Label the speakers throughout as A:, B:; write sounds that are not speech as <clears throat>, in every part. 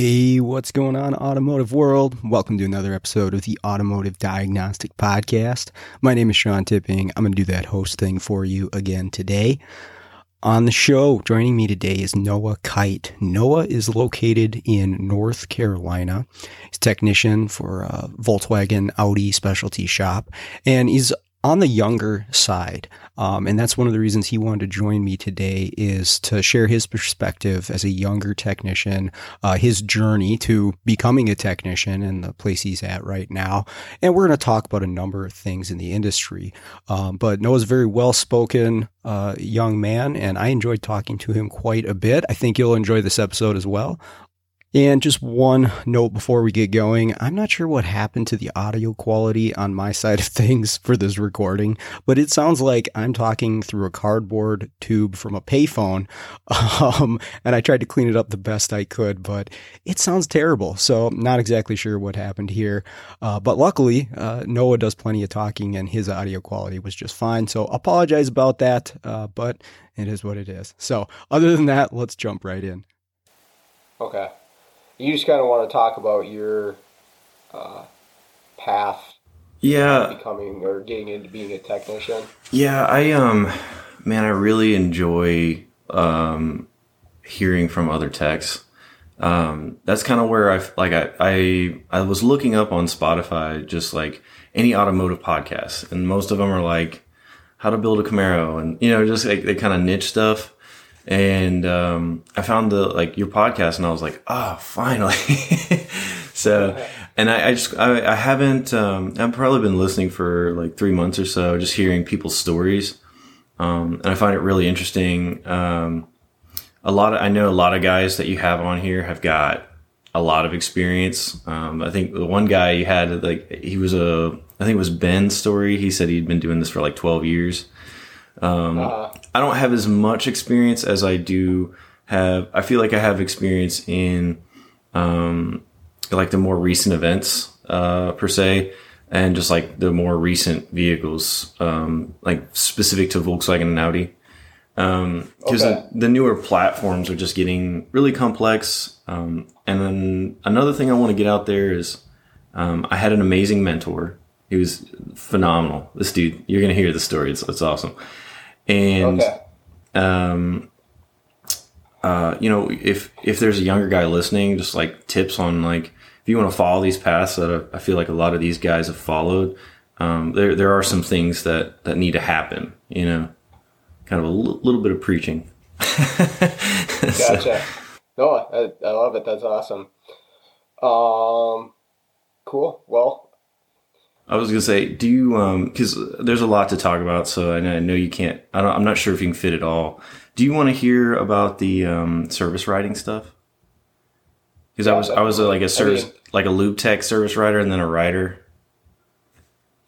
A: Hey, what's going on, automotive world? Welcome to another episode of the Automotive Diagnostic Podcast. My name is Sean Tipping. I'm going to do that host thing for you again today. On the show, joining me today is Noah Kite. Noah is located in North Carolina. He's technician for a Volkswagen Audi specialty shop, and he's on the younger side. Um, and that's one of the reasons he wanted to join me today is to share his perspective as a younger technician, uh, his journey to becoming a technician and the place he's at right now. And we're going to talk about a number of things in the industry. Um, but Noah's a very well spoken uh, young man, and I enjoyed talking to him quite a bit. I think you'll enjoy this episode as well. And just one note before we get going. I'm not sure what happened to the audio quality on my side of <laughs> things for this recording, but it sounds like I'm talking through a cardboard tube from a payphone. <laughs> Um, and I tried to clean it up the best I could, but it sounds terrible. So not exactly sure what happened here. Uh, but luckily, uh, Noah does plenty of talking and his audio quality was just fine. So apologize about that. Uh, but it is what it is. So other than that, let's jump right in.
B: Okay you just kind of want to talk about your uh, path
C: yeah.
B: becoming or getting into being a technician?
C: Yeah i um man i really enjoy um hearing from other techs. Um that's kind of where i like I, I i was looking up on spotify just like any automotive podcasts and most of them are like how to build a camaro and you know just like they kind of niche stuff and um, I found the like your podcast, and I was like, oh, finally. <laughs> so, and I, I just I, I haven't um, I've probably been listening for like three months or so, just hearing people's stories, um, and I find it really interesting. Um, a lot of I know a lot of guys that you have on here have got a lot of experience. Um, I think the one guy you had like he was a I think it was Ben's story. He said he'd been doing this for like twelve years. Um, uh, I don't have as much experience as I do have. I feel like I have experience in um, like the more recent events uh, per se, and just like the more recent vehicles, um, like specific to Volkswagen and Audi. Because um, okay. the, the, newer platforms are just getting really complex. Um, and then another thing I want to get out there is um, I had an amazing mentor. He was phenomenal. This dude, you're going to hear the story. It's, it's awesome. And, okay. um, uh, you know, if, if there's a younger guy listening, just like tips on like, if you want to follow these paths that I feel like a lot of these guys have followed, um, there, there are some things that, that need to happen, you know, kind of a l- little bit of preaching. <laughs>
B: gotcha. So. No, I, I love it. That's awesome. Um, cool. Well,
C: I was gonna say, do you because um, there's a lot to talk about, so I know, you can't. I am not sure if you can fit it all. Do you want to hear about the um, service writing stuff? Because yeah, I was I was a, like a service I mean, like a lube tech service writer and then a writer.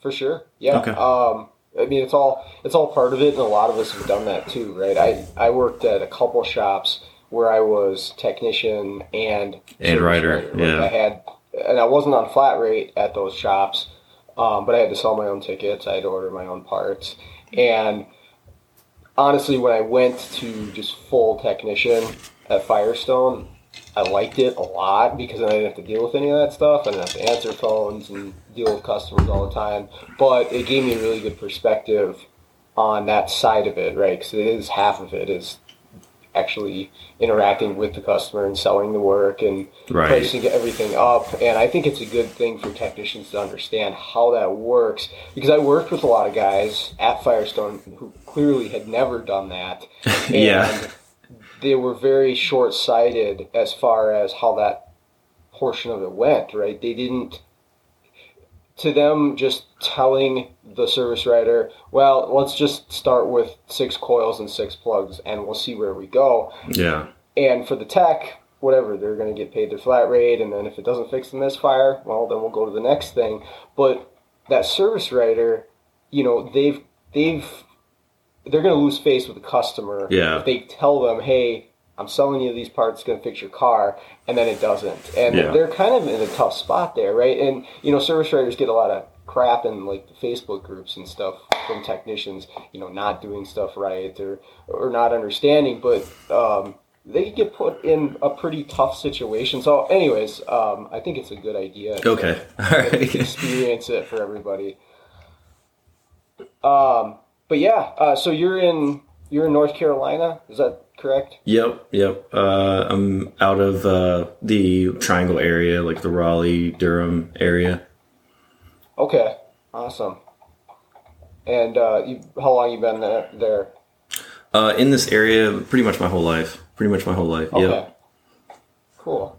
B: For sure, yeah. Okay. Um, I mean, it's all it's all part of it, and a lot of us have done that too, right? I I worked at a couple shops where I was technician and
C: and writer. writer. Yeah,
B: I had, and I wasn't on flat rate at those shops um, but I had to sell my own tickets. I had to order my own parts. And honestly, when I went to just full technician at Firestone, I liked it a lot because I didn't have to deal with any of that stuff. I didn't have to answer phones and deal with customers all the time. But it gave me a really good perspective on that side of it, right? Because it is half of it is actually interacting with the customer and selling the work and right. pricing everything up. And I think it's a good thing for technicians to understand how that works because I worked with a lot of guys at Firestone who clearly had never done that. <laughs>
C: yeah.
B: they were very short sighted as far as how that portion of it went, right? They didn't to them just telling the service writer, well, let's just start with six coils and six plugs and we'll see where we go.
C: Yeah.
B: And for the tech, whatever they're going to get paid their flat rate, and then if it doesn't fix the misfire, well, then we'll go to the next thing. But that service writer, you know, they've they've they're going to lose face with the customer
C: Yeah.
B: if they tell them, hey. I'm selling you these parts, it's going to fix your car, and then it doesn't. And
C: Yeah.
B: they're kind of in a tough spot there, right? And you know, service writers get a lot of crap in like the Facebook groups and stuff from technicians, you know, not doing stuff right or or not understanding, but um, they get put in a pretty tough situation. So, anyways, um, I think it's a good idea. to
C: Okay. <laughs> All right.
B: experience it for everybody. Um, but yeah, uh, so you're in you're in North Carolina, is that correct?
C: Yep, yep. Uh, I'm out of uh, the Triangle area, like the Raleigh, Durham area.
B: Okay, awesome. And uh, you, how long you been there? there?
C: Uh, in this area, pretty much my whole life. Pretty much my whole life. Yeah.
B: Okay.
C: Yep.
B: Cool.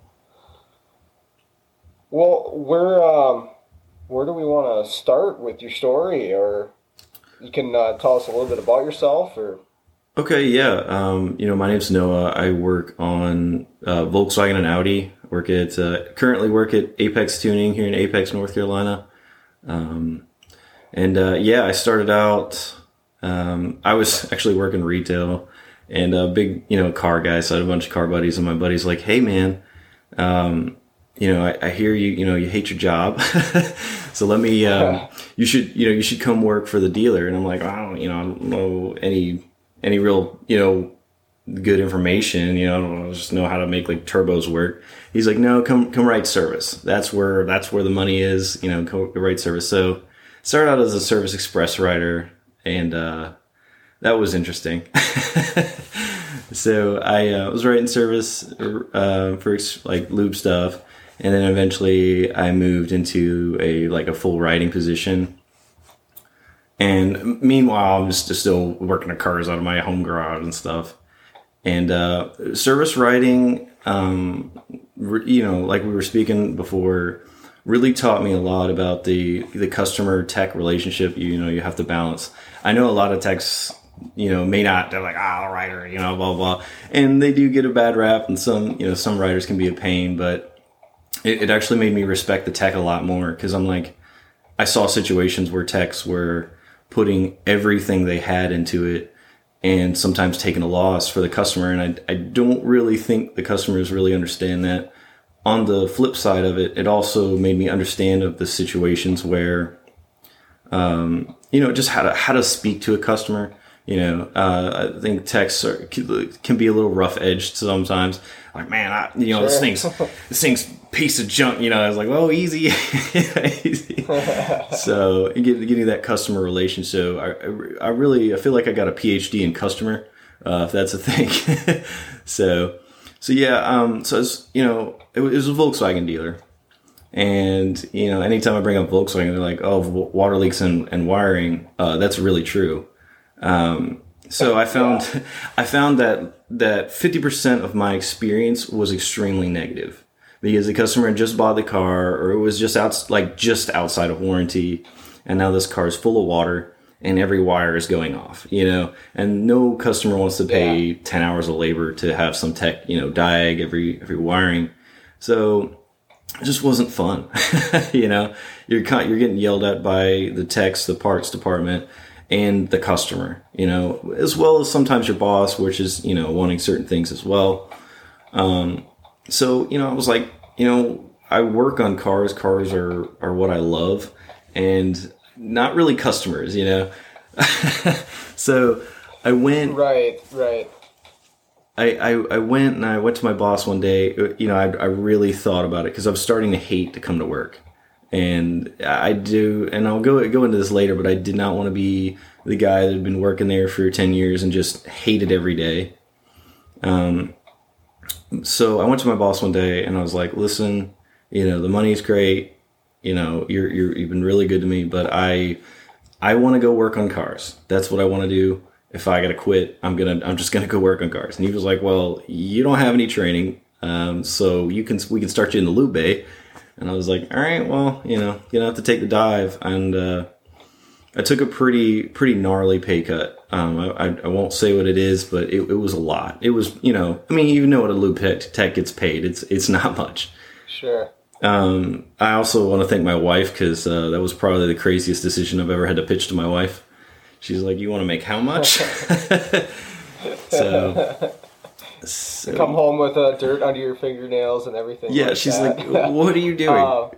B: Well, where um, where do we want to start with your story, or you can uh, tell us a little bit about yourself, or
C: Okay, yeah. Um, you know, my name's Noah. I work on uh, Volkswagen and Audi. Work at uh, currently work at Apex Tuning here in Apex, North Carolina. Um, and uh, yeah, I started out. Um, I was <laughs> actually working retail and a big, you know, car guy. So I had a bunch of car buddies, and my buddies like, "Hey, man, um, you know, I, I hear you. You know, you hate your job, <laughs> so let me. Um, you should, you know, you should come work for the dealer." And I'm like, I don't, you know, I don't know any any real, you know, good information. You know, I don't just know how to make like turbos work. He's like, no, come come write service. That's where that's where the money is. You know, come write service. So started out as a service express writer, and uh, that was interesting. <laughs> so I uh, was writing service uh, for like lube stuff, and then eventually I moved into a like a full writing position. And meanwhile, I'm just still working on cars out of my home garage and stuff. And uh, service writing, um, re- you know, like we were speaking before, really taught me a lot about the the customer tech relationship. You, know, you have to balance. I know a lot of techs, you know, may not. They're like, ah, the writer, you know, blah blah, and they do get a bad rap. And some, you know, some writers can be a pain, but it, it actually made me respect the tech a lot more because I'm like, I saw situations where techs were putting everything they had into it and sometimes taking a loss for the customer. And I, I don't really think the customers really understand that. On the flip side of it, it also made me understand of the situations where, um, you know, just how to, how to speak to a customer. You know, uh, I think texts are, can be a little rough edged sometimes. Like, man, I, you know, this thing's, <laughs> this thing's piece of junk. You know, I was like, well, easy, easy. <laughs> so getting, getting that customer relation. So I, I really, I feel like I got a PhD in customer, uh, if that's a thing. <laughs> so, so yeah, um, so it's, you know, it was, it was a Volkswagen dealer. And, you know, anytime I bring up Volkswagen, they're like, oh, water leaks and, and wiring. Uh, that's really true. Um, so I found, <laughs> I found that, that 50% of my experience was extremely negative because the customer had just bought the car or it was just out, like just outside of warranty. And now this car is full of water and every wire is going off, you know, and no customer wants to pay 10 hours of labor to have some tech, you know, diag every, every wiring. So it just wasn't fun. <laughs> you know, you're you're getting yelled at by the techs, the parts department, and the customer. You know, as well as sometimes your boss, which is you know wanting certain things as well. Um, so you know, I was like, you know, I work on cars. Cars are are what I love, and not really customers. You know, <laughs> so I went.
B: right, right.
C: I, I, I went and I went to my boss one day. You know, I, I really thought about it because I was starting to hate to come to work, and I do. And I'll go go into this later, but I did not want to be the guy that had been working there for ten years and just hated every day. Um, so I went to my boss one day and I was like, "Listen, you know, the money's great. You know, you're, you're you've been really good to me, but I I want to go work on cars. That's what I want to do." if I gotta quit, I'm gonna I'm just gonna go work on cars. And he was like, Well, you don't have any training, um, so you can we can start you in the lube bay. And I was like, All right, well, you know, you're gonna have to take the dive. And uh, I took a pretty pretty gnarly pay cut. Um, I, I won't say what it is, but it, it was a lot. It was you know I mean you know what a lube tech gets paid. It's it's <laughs> not much.
B: Sure.
C: Um, I also want to thank my wife because uh, that was probably the craziest decision I've ever had to pitch to my wife. She's like, "You want to make how much?" <laughs> so,
B: so, come home with uh, dirt under your fingernails and everything.
C: Yeah,
B: like
C: she's
B: that.
C: like, <laughs> "What are you doing?"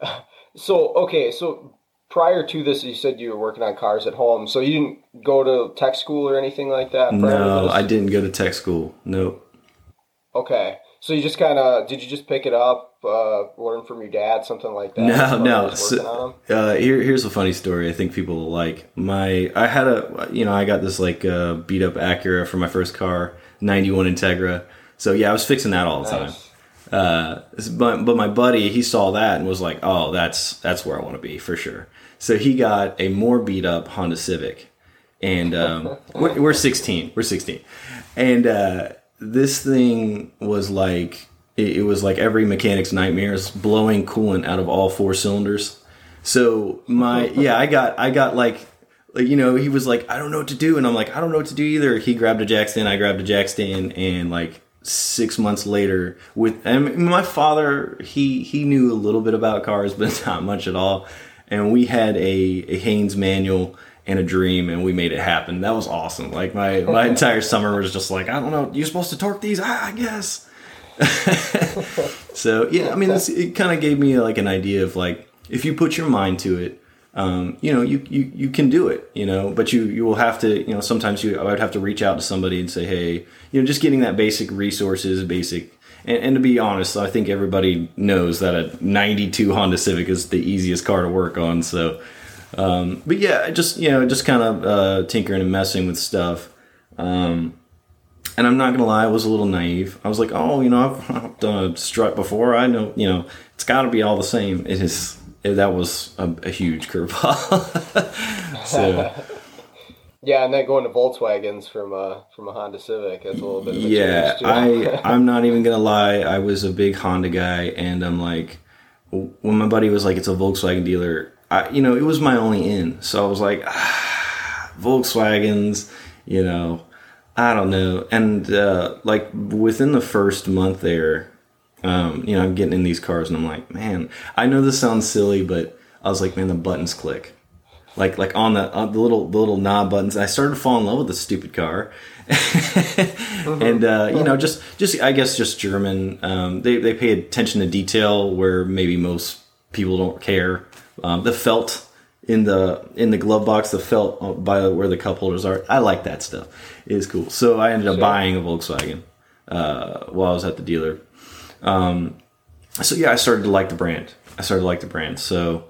B: Uh, so okay, so prior to this, you said you were working on cars at home. So you didn't go to tech school or anything like that.
C: No, I didn't go to tech school. Nope.
B: Okay. So you just kind of did you just pick it up, uh, learn from your dad, something like that?
C: No, no. So, uh, here, here's a funny story. I think people will like my. I had a, you know, I got this like uh, beat up Acura for my first car, '91 Integra. So yeah, I was fixing that all the nice. time. Uh, but but my buddy he saw that and was like, oh, that's that's where I want to be for sure. So he got a more beat up Honda Civic, and um, <laughs> we're, we're 16. We're 16, and uh, this thing was like it, it was like every mechanic's nightmares, blowing coolant out of all four cylinders. So my <laughs> yeah, I got I got like like you know he was like I don't know what to do, and I'm like I don't know what to do either. He grabbed a jack stand, I grabbed a jack stand, and like six months later with and my father he he knew a little bit about cars <laughs> but not much at all and we had a, a Haynes manual and a dream and we made it happen. That was awesome. Like my, my entire summer was just like, I don't know, you're supposed to torque these? Ah, I guess. <laughs> so yeah, I mean, it kind of gave me like an idea of like, if you put your mind to it, um, you know, you, you, you can do it, you know, but you, you will have to, you know, sometimes you, I would have to reach out to somebody and say, Hey, you know, just getting that basic resources, basic, and, and, to be honest, I think everybody knows that a 92 Honda Civic is the easiest car to work on. So, um, but yeah, just, you know, just kind of uh, tinkering and messing with stuff. Um, and I'm not to lie, I was a little naive. I was like, oh, you know, I've, I've done a strut before. I know, you know, it's got to be all the same. It is, that was a, a huge curveball. <laughs> so, <laughs>
B: yeah, and then going to Volkswagens from a from a Honda Civic, that's a little bit.
C: yeah, I <laughs> I'm not even gonna lie. I was a big Honda guy, and I'm like, when my buddy was like, "It's a Volkswagen dealer," I you know it was my only in, so I was like, ah, Volkswagens, you know, I don't know, and uh, like within the first month there, um, you know, I'm getting in these cars, and I'm like, man, I know this sounds silly, but I was like, man, the buttons click like like on the on the little the little knob buttons. I started to fall in love with the stupid car, <laughs> and uh, you know just just I guess just German. Um, they they pay attention to detail where maybe most people don't care. Um, the felt in the in the glove box, the felt uh, by where the cup holders are. I like that stuff. It is cool. So I ended up sure. buying a Volkswagen uh, while I was at the dealer. Um, so yeah, I started to like the brand. I started to like the brand. So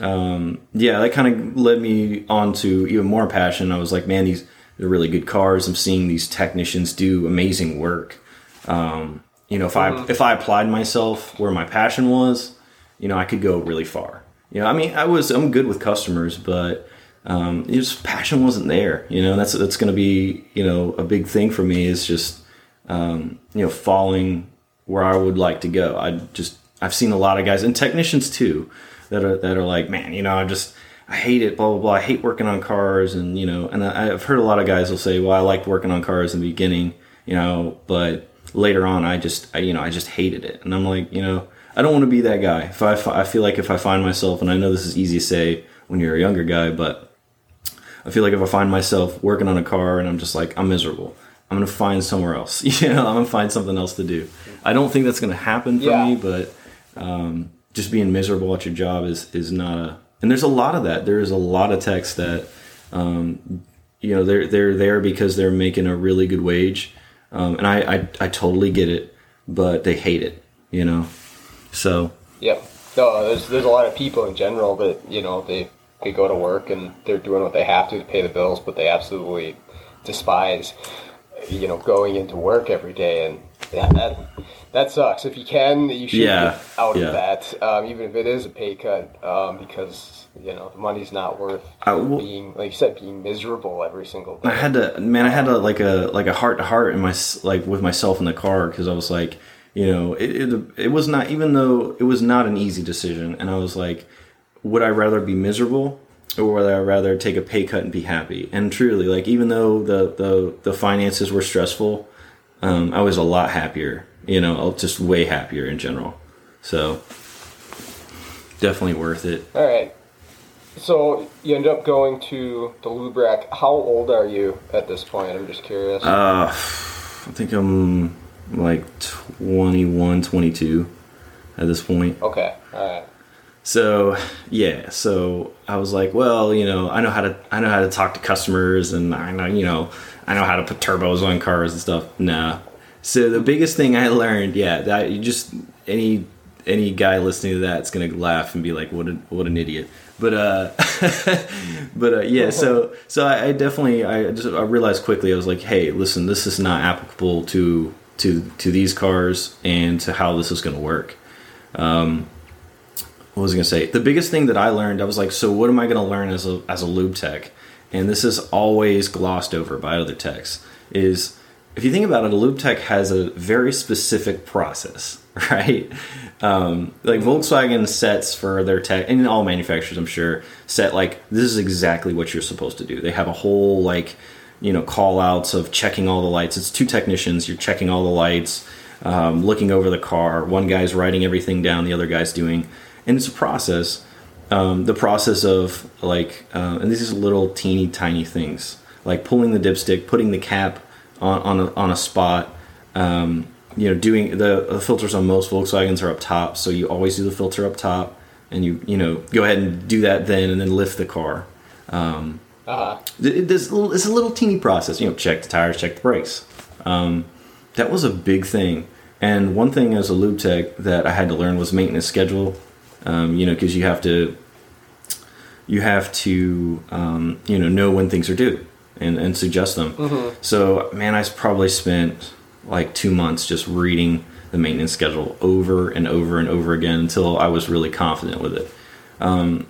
C: um, yeah, that kind of led me on to even more passion. I was like, man, these are really good cars. I'm seeing these technicians do amazing work. Um, you know, if mm-hmm. I if I applied myself where my passion was, you know, I could go really far. You know, I mean, I was I'm good with customers, but um, just passion wasn't there. You know, that's that's going to be you know a big thing for me is just um, you know falling where I would like to go. I just I've seen a lot of guys and technicians too that are that are like, man, you know, I just I hate it, blah blah blah. I hate working on cars, and you know, and I, have heard a lot of guys will say, well, I liked working on cars in the beginning, you know, but later on, I just, I, you know, I just hated it, and I'm like, you know, I don't want to be that guy. If I, I feel like if I find myself, and I know this is easy to say when you're a younger guy, but I feel like if I find myself working on a car and I'm just like, I'm miserable. I'm gonna find somewhere else. <laughs> You know, I'm gonna find something else to do. I don't think that's gonna happen for yeah. me, but um, just being miserable at your job is is not a and there's a lot of that. There is a lot of techs that um, you know they're they're there because they're making a really good wage, um, and I, I I totally get it, but they hate it, you know. So
B: yeah, no, there's there's a lot of people in general that you know they they go to work and they're doing what they have to to pay the bills, but they absolutely despise you know going into work every day and yeah, that that sucks. If you can, you should yeah, get out yeah. of that, um, even if it is a pay cut, um, because you know the money's not worth well, being, like you said, being miserable every single day.
C: I had to, man, I had to like a like a heart to heart in my like with myself in the car because I was like, you know, it, it it was not even though it was not an easy decision, and I was like, would I rather be miserable or would I rather take a pay cut and be happy? And truly, like even though the the the finances were stressful, um, I was a lot happier. You know, just way happier in general. So definitely worth it.
B: All right. So you end up going to the Lubrac. How old are you at this point? I'm just curious.
C: Uh, I think I'm like 21, 22 at this point.
B: okay. All right.
C: So yeah, so I was like, well, you know, I know how to I know how to talk to customers, and I know you know I know how to put turbos on cars and stuff. Nah. So the biggest thing I learned, yeah, that you just any any guy listening to that is gonna laugh and be like, what a, what an idiot. But uh, <laughs> but uh, yeah, so so I, I definitely I just I realized quickly I was like, hey, listen, this is not applicable to to to these cars and to how this is gonna work. Um, what was I gonna say? The biggest thing that I learned, I was like, so what am I gonna learn as a as a lube tech? And this is always glossed over by other techs. Is if you think about it, a lube tech has a very specific process, <laughs> right? Um, like Volkswagen sets for their tech, and all manufacturers, I'm sure, set like this is exactly what you're supposed to do. They have a whole like you know call outs of checking all the lights. It's two technicians. You're checking all the lights, um, looking over the car. One guy's writing everything down. The other guy's doing and it's a process. Um, the process of like, uh, and these are little teeny tiny things like pulling the dipstick, putting the cap on on a, on a spot. Um, you know, doing the, the filters on most Volkswagens are up top, so you always do the filter up top, and you you know go ahead and do that then, and then lift the car. Um,
B: Uh-huh.
C: it, it's, a little, it's a little teeny process. You know, check the tires, check the brakes. Um, that was a big thing. And one thing as a lube tech that I had to learn was maintenance schedule. Um, you know, because you have to you have to um, you know know when things are due and, and suggest them. So man, I probably spent like two months just reading the maintenance schedule over and over and over again until I was really confident with it. Um,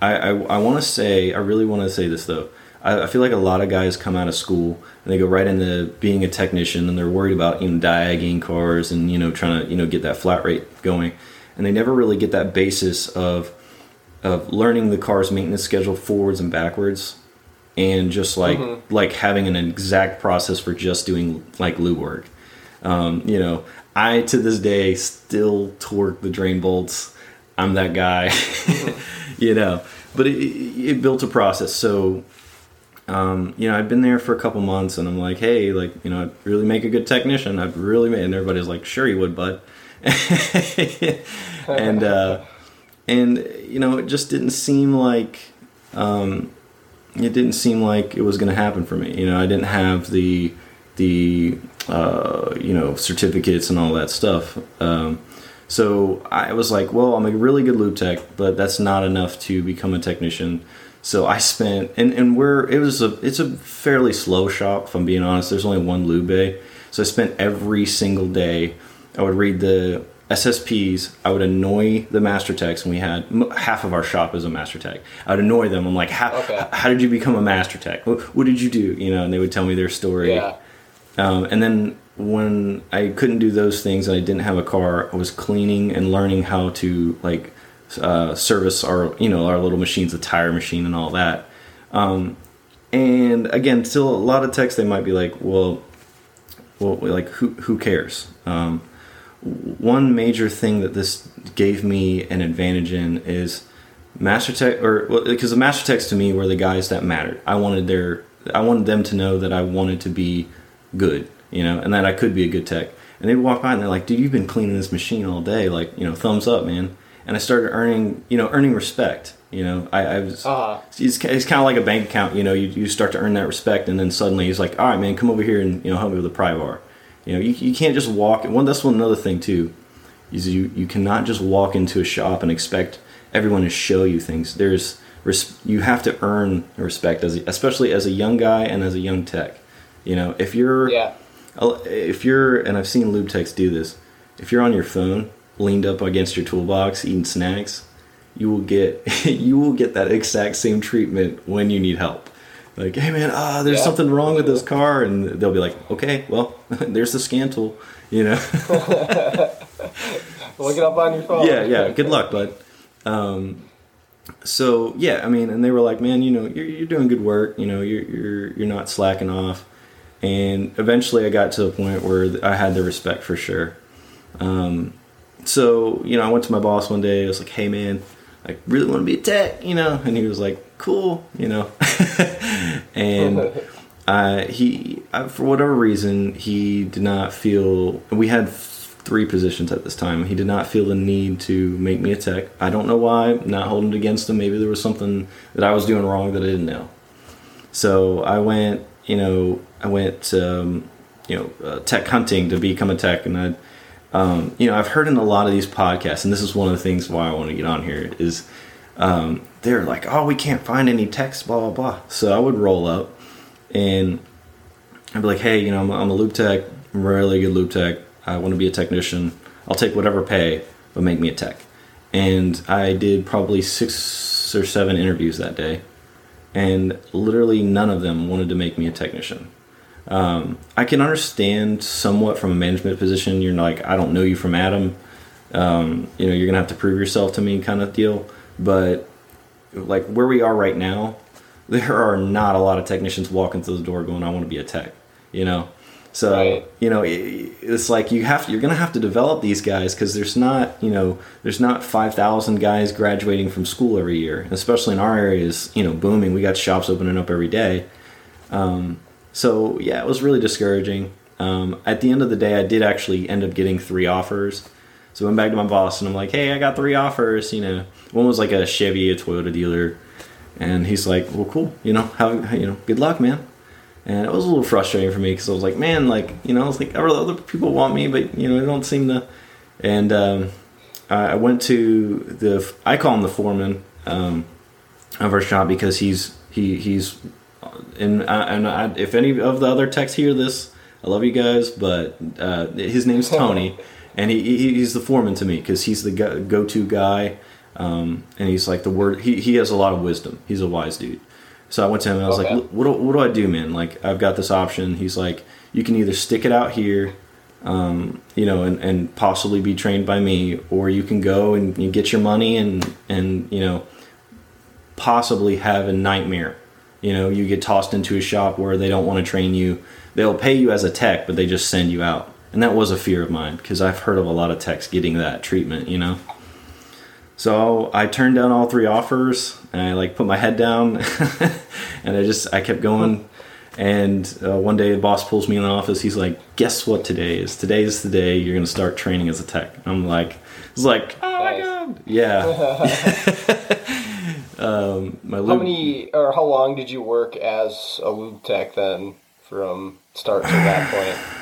C: I, I, I want to say, I really want to say this though. I, I feel like a lot of guys come out of school and they go right into being a technician and they're worried about, you know, diagging cars and, you know, trying to, you know, get that flat rate going. And they never really get that basis of, of learning the car's maintenance schedule forwards and backwards and just like, like having an exact process for just doing like lube work. Um, you know, I to this day still torque the drain bolts. I'm that guy, <laughs> you know. But it, it it built a process. So, um, you know, I've been there for a couple months, and I'm like, hey, like, you know, I'd really make a good technician. I'd really make, and everybody's like, sure you would, bud. <laughs> and uh, and you know, it just didn't seem like um, it didn't seem like it was going to happen for me. You know, I didn't have the the uh, you know certificates and all that stuff. Um, so I was like, well, I'm a really good lube tech, but that's not enough to become a technician. So I spent and and we're it was a it's a fairly slow shop if I'm being honest. There's only one lube bay, so I spent every single day. I would read the SSPs. I would annoy the master techs, and we had m- half of our shop is a master tech. I would annoy them. I'm like, how,
B: Okay.
C: how did you become a master tech? What, what did you do? You know, and they would tell me their story.
B: Yeah.
C: Um, and then when I couldn't do those things and I didn't have a car, I was cleaning and learning how to like uh, service our you know our little machines, the tire machine and all that. Um, and again, still a lot of techs they might be like, well, well, like who who cares? Um, one major thing that this gave me an advantage in is master tech or well, because the master techs to me were the guys that mattered. I wanted their i wanted them to know that i wanted to be good you know and that i could be a good tech. And they'd walk by and they're like dude you've been cleaning this machine all day like you know thumbs up man. And i started earning you know earning respect you know. I, I was
B: Uh-huh.
C: it's, it's kind of like a bank account you know you, you start to earn that respect and then suddenly he's like all right man come over here and you know help me with the pry bar you know you, you can't just walk one that's one another thing too is you you cannot just walk into a shop and expect everyone to show you things. There's res- you have to earn respect as especially as a young guy and as a young tech. You know if you're
B: Yeah.
C: if you're and I've seen lube techs do this if you're on your phone leaned up against your toolbox eating snacks you will get <laughs> you will get that exact same treatment when you need help like hey man ah there's
B: Yeah.
C: something wrong with this car and they'll be like okay well <laughs> there's the scan tool you know <laughs>
B: Look it up on your phone.
C: yeah, yeah. Good luck, bud. Um, so yeah, I mean, and they were like, man, you know, you're, you're doing good work. You know, you're you're you're not slacking off. And eventually, I got to a point where I had the respect for sure. Um, so you know, I went to my boss one day. I was like, hey man, I really want to be a tech, you know, and he was like, cool, you know, <laughs> and. Uh, he, uh, for whatever reason, he did not feel. We had three positions at this time. He did not feel the need to make me a tech. I don't know why. Not holding it against him. Maybe there was something that I was doing wrong that I didn't know. So I went, you know, I went, um, you know, uh, tech hunting to become a tech, and I, um, you know, I've heard in a lot of these podcasts, and this is one of the things why I want to get on here is um, they're like, oh, we can't find any techs, blah blah blah. So I would roll up, and I'd be like, hey, you know, I'm, I'm a lube tech, I'm really good lube tech I want to be a technician. I'll take whatever pay, but make me a tech. And I did probably six or seven interviews that day, and literally none of them wanted to make me a technician. Um, I can understand somewhat from a management position. You're like, I don't know you from Adam. Um, you know, you're gonna have to prove yourself to me, kind of deal. But like where we are right now, <laughs> there are not a lot of technicians walking through the door going, "I want to be a tech." You know, so right. you know, it's like you have to, you're going to have to develop these guys because there's not you know there's not five thousand guys graduating from school every year, especially in our area is you know booming. We got shops opening up every day. Um, so yeah, it was really discouraging. Um, at the end of the day, I did actually end up getting three offers. So I went back to my boss and I'm like, hey, I got three offers. You know, one was like a Chevy, a Toyota dealer, and he's like, well, cool. You know, how you know, good luck, man and it was a little frustrating for me because I was like, man, like you know, I was like other people want me, but you know, they don't seem to. And um, I went to the I call him the foreman um, of our shop because he's he he's and I, and I, if any of the other techs hear this, I love you guys, but uh, his name's <laughs> Tony, and he, he's the foreman to me because he's the go to guy, um, and he's like the word. He he has a lot of wisdom. He's a wise dude. So I went to him and I was okay. like, what do, what do I do, man? Like, I've got this option. He's like, you can either stick it out here, um, you know, and, and possibly be trained by me, or you can go and you get your money and, and, you know, possibly have a nightmare. You know, you get tossed into a shop where they don't want to train you. They'll pay you as a tech, but they just send you out. And that was a fear of mine because I've heard of a lot of techs getting that treatment, you know? So I turned down all three offers and I like put my head down <laughs> and I just I kept going. And uh, one day the boss pulls me in the office. He's like, "Guess what today is? Today is the day you're going to start training as a tech." I'm like, "It's like, oh my god, yeah." <laughs> <laughs>
B: um, my how many or how long did you work as a lube tech then, from start to that point?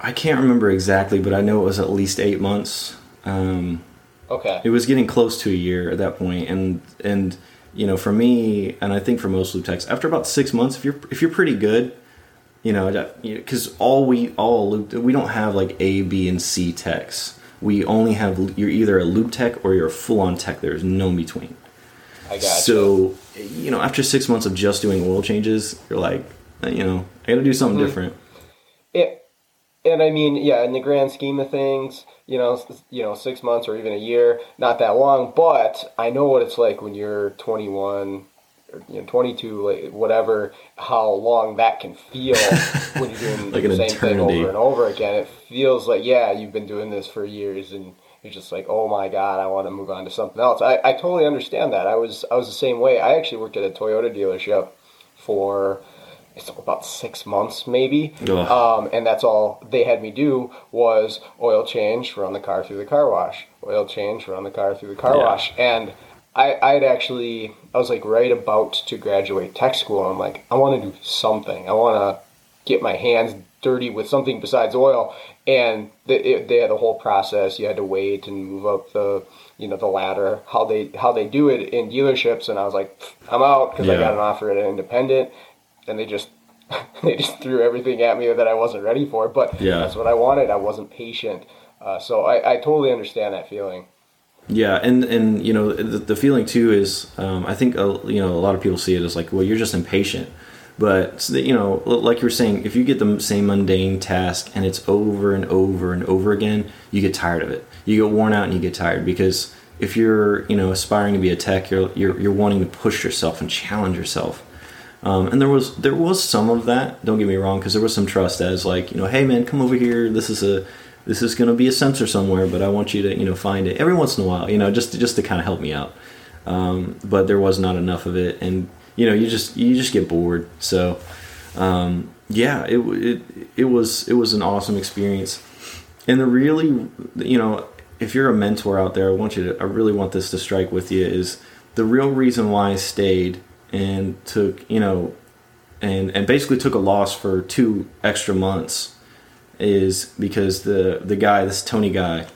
C: I can't remember exactly, but I know it was at least eight months. Um,
B: Okay.
C: It was getting close to a year at that point, and and you know, for me, and I think for most lube techs, after about six months, if you're if you're pretty good, you know, because all we all lube we don't have like A, B, and C techs. We only have you're either a lube tech or you're a full on tech. There's no in between.
B: I got
C: so you. you know, after six months of just doing oil changes, you're like, you know, I got to do something mm-hmm. different.
B: It, and I mean, yeah, in the grand scheme of things, you know, you know, six months or even a year, not that long. But I know what it's like when you're 21, or, you know, 22, whatever. How long that can feel <laughs> when you're doing like the same eternity. thing over and over again. It feels like yeah, you've been doing this for years, and you're just like, oh my god, I want to move on to something else. I, I totally understand that. I was I was the same way. I actually worked at a Toyota dealership for it's about six months maybe. Um, and that's all they had me do was oil change, run the car through the car wash, oil change, run the car through the car yeah. wash. And I, I'd actually, I was like right about to graduate tech school. And I'm like, I want to do something. I want to get my hands dirty with something besides oil. And they, it, they had the whole process. You had to wait and move up the, you know, the ladder. How they how they do it in dealerships. And I was like, I'm out because yeah. I got an offer at an independent and they just <laughs> they just threw everything at me that I wasn't ready for. But yeah. that's what I wanted. I wasn't patient, uh, so I, I, totally understand that feeling.
C: Yeah, and and you know the, the feeling too is um, I think uh, you know a lot of people see it as like well you're just impatient, but you know like you were saying if you get the same mundane task and it's over and over and over again you get tired of it you get worn out and you get tired because if you're you know aspiring to be a tech, you're you're, you're wanting to push yourself and challenge yourself. Um, and there was there was some of that. Don't get me wrong, because there was some trust as like you know, hey man, come over here. This is a this is going to be a sensor somewhere, but I want you to you know find it every once in a while. You know, just just to kind of help me out. Um, but there was not enough of it, and you know, you just you just get bored. So um, yeah, it it it was it was an awesome experience, and the really you know if you're a mentor out there, I want you to I really want this to strike with you is the real reason why I stayed and took you know and and basically took a loss for two extra months is because the the guy this Tony guy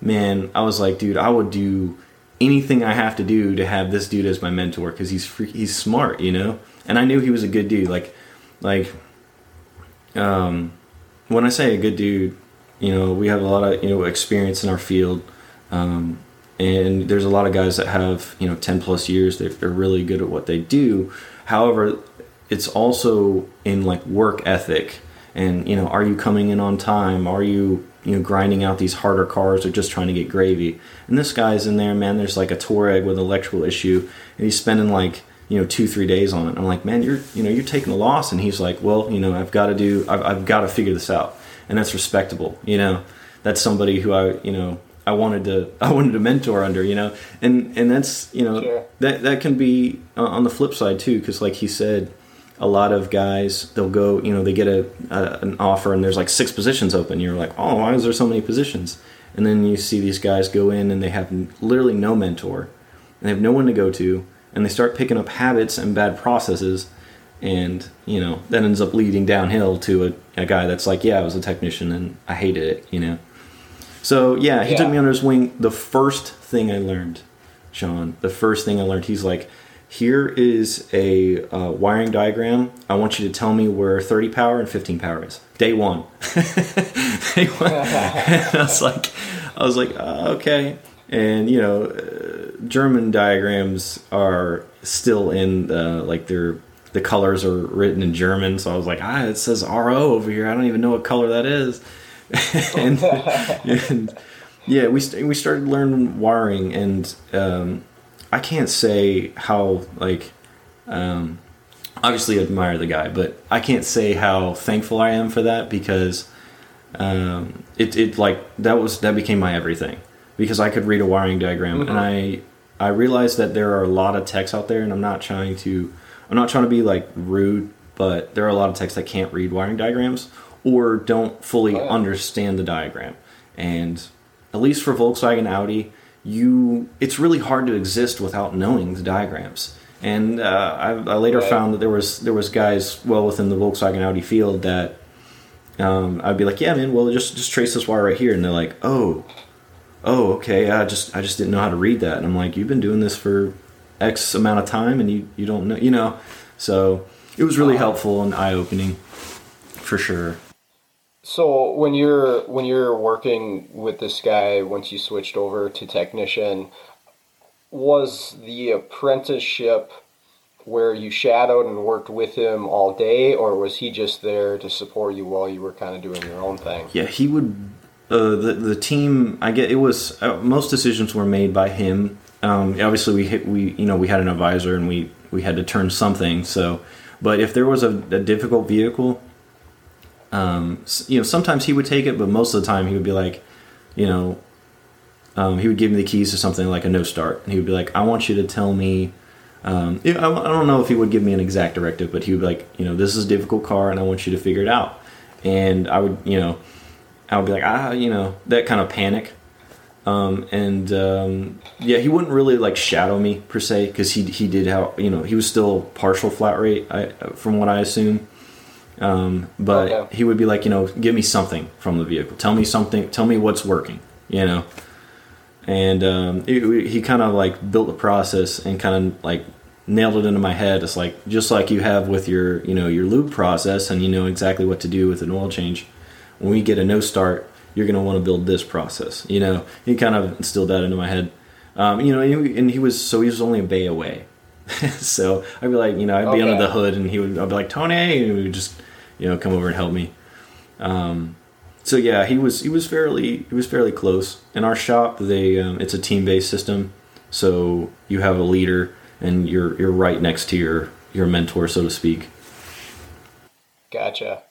C: man I was like dude I would do anything I have to do to have this dude as my mentor because he's free, he's smart you know? And I knew he was a good dude like like um when I say a good dude you know we have a lot of you know experience in our field um and there's a lot of guys that have you know 10 plus years. They're, really good at what they do. However it's also in like work ethic. And you know are you coming in on time? Are you you know grinding out these harder cars or just trying to get gravy? And this guy's in there man there's like a Touareg with an electrical issue and he's spending like you know two three days on it. I'm like man you're you know you're taking a loss. And he's like well you know i've got to do i've, I've got to figure this out. And that's respectable you know? That's somebody who i you know I wanted to <laughs> I wanted to mentor under, you know, and and that's you know
B: Sure.
C: that that can be uh, on the flip side too, because like he said, a lot of guys they'll go, you know, they get a, a an offer and there's like six positions open. You're like, oh, why is there so many positions? And then you see these guys go in and they have literally no mentor, and they have no one to go to, and they start picking up habits and bad processes. And you know that ends up leading downhill to a, a guy that's like, yeah, I was a technician and I hated it, you know. So yeah, he
B: Yeah.
C: took me under his wing. The first thing I learned, Sean, the first thing I learned, he's like, "Here is a uh, wiring diagram. I want you to tell me where 30 power and 15 power is." Day one. <laughs> Day one. and <laughs> I was like, I was like, uh, okay. And you know, uh, German diagrams are still in the, like they're the colors are written in German. So I was like, ah, it says RO over here. I don't even know what color that is. <laughs> and, and yeah, we st- we started learning wiring, and um, I can't say how like um, obviously admire the guy, but I can't say how thankful I am for that because um, it it like that was that became my everything because I could read a wiring diagram and I I realized that there are a lot of techs out there, and I'm not trying to I'm not trying to be like rude, but there are a lot of techs that can't read wiring diagrams or don't fully
B: Oh,
C: understand the diagram, and at least for Volkswagen Audi, you it's really hard to exist without knowing the diagrams. And uh, I, I later
B: Right.
C: found that there was there was guys well within the Volkswagen Audi field that um, I'd be like, yeah, man, well just just trace this wire right here, and they're like, oh, oh, okay, I just I just didn't know how to read that, and I'm like, you've been doing this for X amount of time, and you you don't know, you know, so it was really helpful and eye opening, for sure.
B: So when you're when you're working with this guy, once you switched over to technician, was the apprenticeship where you shadowed and worked with him all day, or was he just there to support you while you were kind of doing your own thing?
C: Yeah, he would. Uh, the the team, I get it was uh, most decisions were made by him. Um, obviously, we hit we you know we had an advisor and we we had to turn something. So, but if there was a, a difficult vehicle, um, you know sometimes he would take it, but most of the time he would be like, you know, um, he would give me the keys to something like a no start, and he would be like, I want you to tell me. Um, I I don't know if he would give me an exact directive, but he would be like, you know, this is a difficult car, and I want you to figure it out. And I would, you know, I would be like, ah, you know, that kind of panic. Um, and um, yeah, he wouldn't really like shadow me per se because he he did how you know he was still partial flat rate I, from what I assume. Um, but
B: Okay.
C: he would be like, you know, give me something from the vehicle. Tell me something. Tell me what's working. You know. And um, it- he kind of like built the process and kind of like nailed it into my head. It's like just like you have with your you know your lube process, and you know exactly what to do with an oil change. When we get a no start, you're going to want to build this process. You know, he kind of instilled that into my head. Um, you know, and he, and he was so he was only a bay away. <laughs> so I'd be like, you know, I'd be under the hood, and he would I'd be like Tony, and he would just you know come over and help me. Um, so yeah, he was he was fairly he was fairly close. In our shop, they um, it's a team based system, so you have a leader and you're you're right next to your your mentor, so to speak.
B: Gotcha.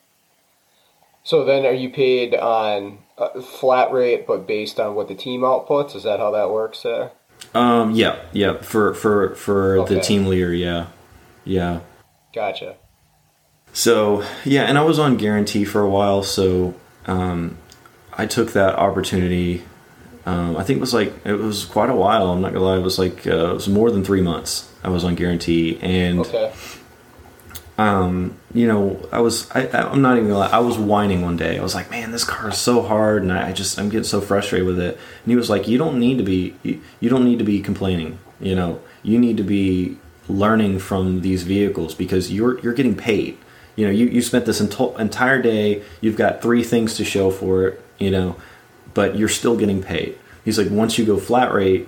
B: So then, are you paid on a flat rate, but based on what the team outputs? Is that how that works there?
C: Um, yeah, yeah. For for for
B: Okay.
C: the team leader, yeah, yeah.
B: Gotcha.
C: So yeah, and I was on guarantee for a while, so um, I took that opportunity. Um, I think it was like it was quite a while. I'm not gonna lie, it was like uh, it was more than three months. I was on guarantee, and
B: Okay.
C: um, you know, I was I, I'm not even gonna lie, I was whining one day. I was like, man, this car is so hard, and I, I just I'm getting so frustrated with it. And he was like, you don't need to be you, you don't need to be complaining. You know, you need to be learning from these vehicles because you're you're getting paid. You know, you, you spent this entire day. You've got three things to show for it. You know, but you're still getting paid. He's like, once you go flat rate,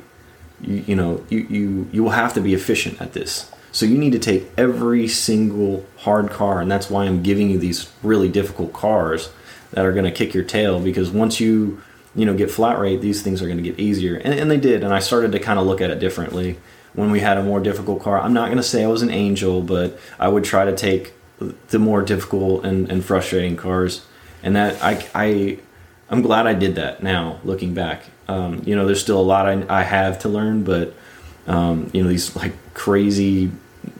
C: you, you know you, you you will have to be efficient at this so you need to take every single hard car and that's why i'm giving you these really difficult cars that are going to kick your tail because once you you know get flat rate these things are going to get easier and, and they did and i started to kind of look at it differently when we had a more difficult car i'm not going to say i was an angel but i would try to take the more difficult and, and frustrating cars. And that i i i'm glad i did that now looking back. Um, you know there's still a lot I, I have to learn but um, you know these like crazy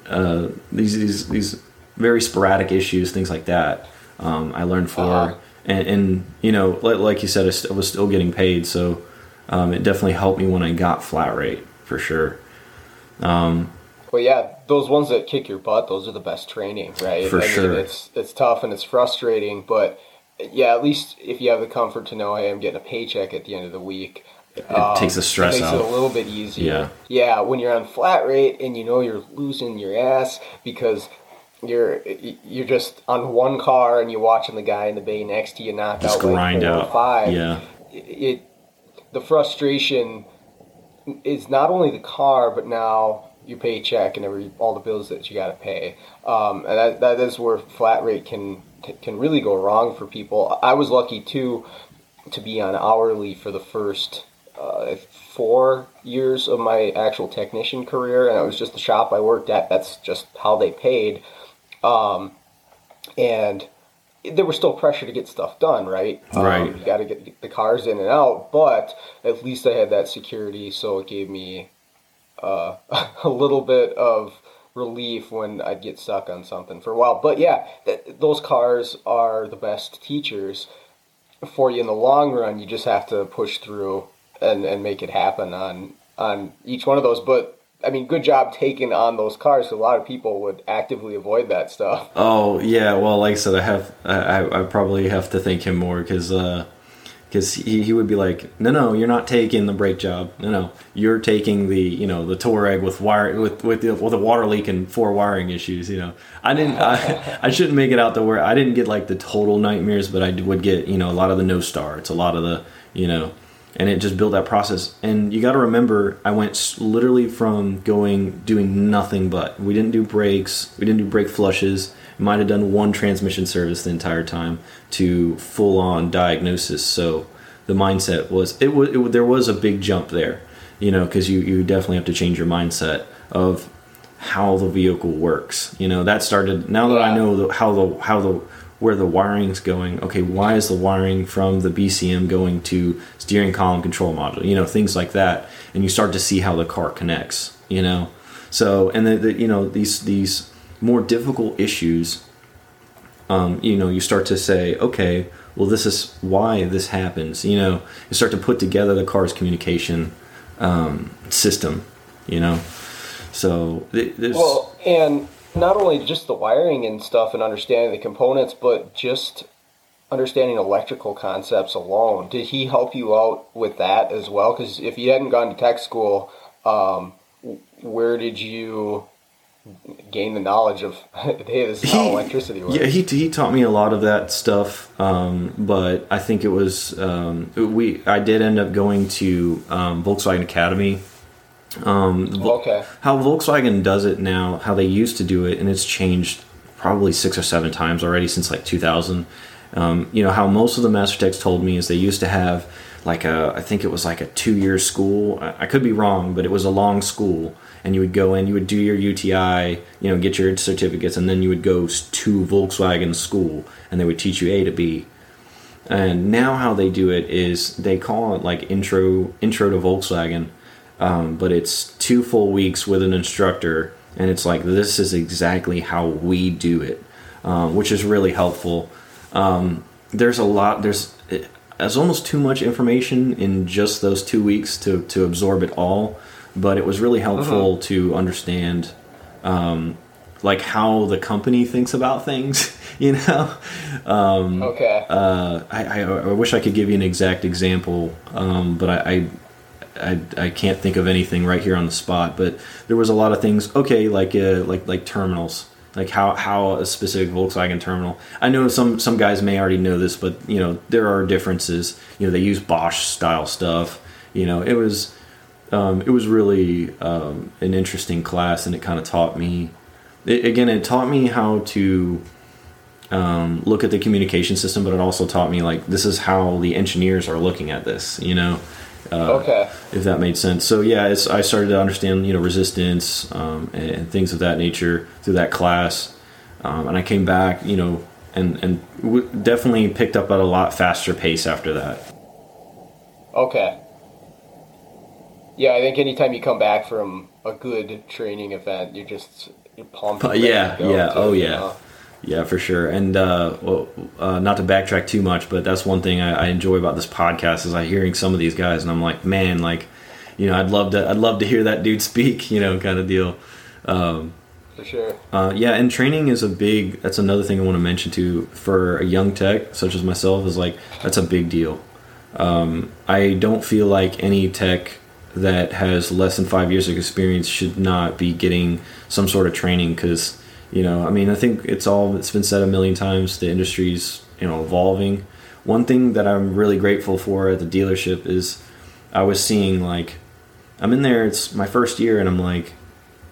C: uh, these these these very sporadic issues things like that um, I learned for.
B: Uh-huh.
C: and, and you know like, like you said I, st- I was still getting paid so um, it definitely helped me when I got flat rate for sure
B: Well, yeah, those ones that kick your butt, those are the best training, right?
C: For
B: I
C: sure.
B: Mean, it's it's tough and it's frustrating, but yeah, at least if you have the comfort to know, hey, I'm getting a paycheck at the end of the week. It
C: takes the um, stress
B: it makes
C: out.
B: it a little bit easier.
C: Yeah.
B: Yeah, when you're on flat rate and you know you're losing your ass because you're you're just on one car and you're watching the guy in the bay next to you knock
C: just
B: out like
C: grind
B: or
C: out
B: five
C: yeah
B: it the frustration is not only the car but now your paycheck and every all the bills that you got to pay um, and that, that is where flat rate can can really go wrong for people i was lucky too to be on hourly for the first uh, four years of my actual technician career and it was just the shop i worked at that's just how they paid um, and there was still pressure to get stuff done, right?
C: Right.
B: Um, you got to get the cars in and out, but at least I had that security, so it gave me uh, <laughs> a little bit of relief when I'd get stuck on something for a while. But yeah, th- those cars are the best teachers for you in the long run. You just have to push through and, and make it happen on on each one of those. But I mean, good job taking on those cars. A lot of people would actively avoid that stuff.
C: Oh yeah, well, like I said, I have I, I probably have to thank him more because because he, he would be like, no, no, you're not taking the brake job. No, no, you're taking the you know the Touareg with wire with with the, with a water leak and four wiring issues. You know, I didn't I, <laughs> I shouldn't make it out to where I didn't get like the total nightmares, but I would get you know a lot of the no starts, a lot of the you know. And it just built that process. And you got to remember, I went literally from going doing nothing but we didn't do brakes, we didn't do brake flushes, might have done one transmission service the entire time to full on diagnosis. So the mindset was it was it, there was a big jump there, you know, because you you definitely have to change your mindset of how the vehicle works. You know, that started now that I know the, how the how the where the wiring's going. Okay, why is the wiring from the BCM going to steering column control module? You know, things like that, and you start to see how the car connects. You know, so and the, the you know these these more difficult issues. Um, you know, you start to say, okay, well, this is why this happens. You know, you start to put together the car's communication um, system. You know, so th- there's
B: Well, and not only just the wiring and stuff and understanding the components, but just understanding electrical concepts alone. Did he help you out with that as well? Because if you hadn't gone to tech school, um, where did you gain the knowledge of, <laughs> hey, this is how electricity works?
C: Yeah, he he taught me a lot of that stuff, um, but I think it was um, we. I did end up going to um, Volkswagen Academy. Um,
B: Okay.
C: How Volkswagen does it now, how they used to do it, and it's changed probably six or seven times already since like 2000. Um, you know how most of the master techs told me is they used to have like a I think it was like a two year school. I, I could be wrong, but it was a long school, and you would go in, you would do your UTI, you know, get your certificates, and then you would go to Volkswagen school, and they would teach you A to B. And now how they do it is they call it like intro intro to Volkswagen, um, but it's two full weeks with an instructor, and it's like this is exactly how we do it, um, which is really helpful. Um, there's a lot. There's there's almost too much information in just those two weeks to to absorb it all, but it was really helpful
B: Uh-huh.
C: to understand. Um, like how the company thinks about things, <laughs> you know. Um,
B: Okay.
C: uh, I, I, I wish I could give you an exact example, um, but I, I, I, I can't think of anything right here on the spot. But there was a lot of things. Okay, like uh, like like terminals, like how how a specific Volkswagen terminal. I know some some guys may already know this, but you know there are differences. You know they use Bosch style stuff. You know it was um, it was really um, an interesting class, and it kind of taught me. It, again, it taught me how to um, look at the communication system, but it also taught me like this is how the engineers are looking at this. You know, uh,
B: okay.
C: if that made sense. So yeah, it's, I started to understand you know resistance um, and, and things of that nature through that class, um, and I came back you know and and w- definitely picked up at a lot faster pace after that.
B: Okay. Yeah, I think anytime you come back from a good training event, you're just you're pumped. To
C: yeah, yeah,
B: too,
C: oh yeah.
B: know?
C: Yeah, for sure. And uh, well, uh, not to backtrack too much, but that's one thing I, I enjoy about this podcast is I hearing some of these guys, and I'm like, man, like, you know, I'd love to, I'd love to hear that dude <laughs> speak, you know, kind of deal. Um,
B: For sure.
C: uh, yeah, and training is a big. That's another thing I want to mention too for a young tech such as myself is like that's a big deal. Um, I don't feel like any tech that has less than five years of experience should not be getting some sort of training because you know I mean I think it's all it's been said a million times the industry's you know evolving. One thing that I'm really grateful for at the dealership is I was seeing like I'm in there it's my first year and I'm like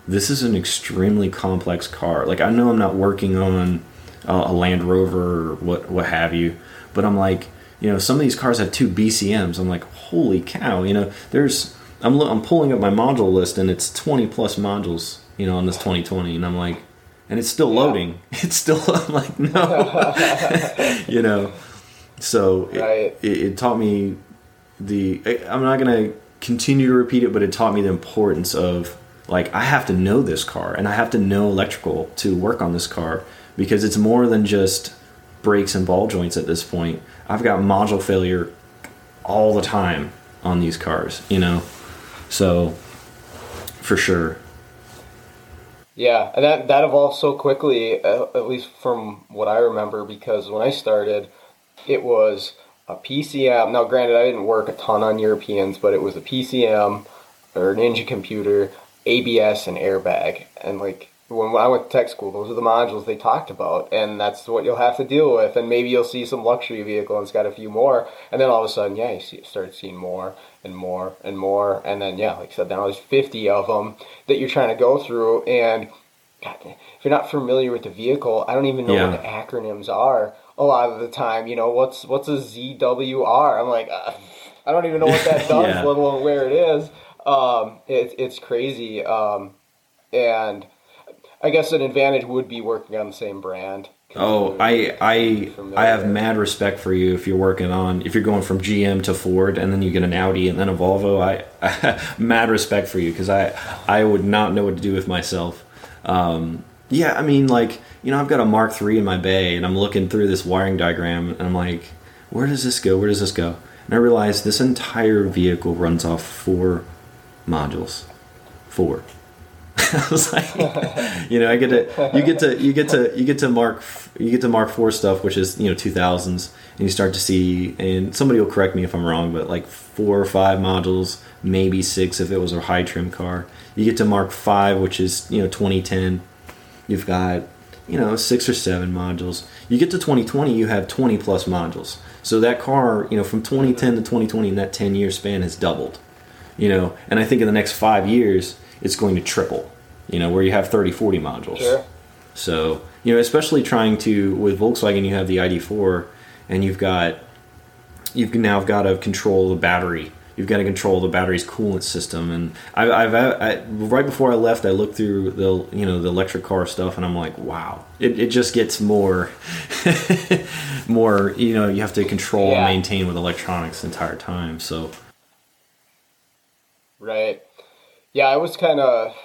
C: this is an extremely complex car. Like I know I'm not working on a, a Land Rover or what what have you, but I'm like, you know, some of these cars have two BCMs. I'm like, holy cow! You know, there's I'm lo- I'm pulling up my module list and it's 20 plus modules, you know, on this 2020, and I'm like, and it's still loading. <laughs> It's still I'm like no, <laughs> you know. So it-
B: Right.
C: it, it taught me the I'm not gonna continue to repeat it, but it taught me the importance of like I have to know this car and I have to know electrical to work on this car because it's more than just brakes and ball joints at this point. I've got module failure all the time on these cars, you know. So for sure.
B: Yeah, and that that evolved so quickly, uh, at least from what I remember, because when I started, it was a PCM. Now, granted, I didn't work a ton on Europeans, but it was a PCM or an engine computer, ABS, and airbag. And like when I went to tech school, those are the modules they talked about, and that's what you'll have to deal with. And maybe you'll see some luxury vehicle and it's got a few more, and then all of a sudden, yeah, you see, start seeing more and more and more, and then yeah, like I said, now there's 50 of them that you're trying to go through, and God, if you're not familiar with the vehicle, I don't even know
C: Yeah.
B: what the acronyms are. A lot of the time, you know, what's what's a ZWR? I'm like, uh, I don't even know what that <laughs> does,
C: Yeah.
B: let alone where it is. Um, it, it's crazy, um, and I guess an advantage would be working on the same brand.
C: Oh, I I I have mad respect for you if you're working on if you're going from GM to Ford and then you get an Audi and then a Volvo. I, <laughs> mad respect for you because I I would not know what to do with myself. Um, yeah, I mean like you know I've got a Mark III in my bay and I'm looking through this wiring diagram and I'm like, where does this go? Where does this go? And I realize this entire vehicle runs off four modules, four. <laughs> I was like, you know, I get to you get to you get to you get to mark you get to mark four stuff, which is you know two thousands, and you start to see, and somebody will correct me if I'm wrong, but like four or five modules, maybe six if it was a high trim car. You get to mark five, which is you know 2010. You've got you know six or seven modules. You get to 2020, you have 20 plus modules. So that car, you know, from 2010 to 2020, in that 10 year span, has doubled you know and i think in the next five years it's going to triple you know where you have 30 40 modules
B: Sure.
C: so you know especially trying to with volkswagen you have the ID.4 and you've got you've now got to control the battery. You've got to control the battery's coolant system, and I've, I've I, right before I left, I looked through the you know the electric car stuff, and I'm like, wow, it, it just gets more, <laughs> more. You know, you have to control
B: Yeah.
C: and maintain with electronics the entire time. So
B: Right. Yeah, I was kind of.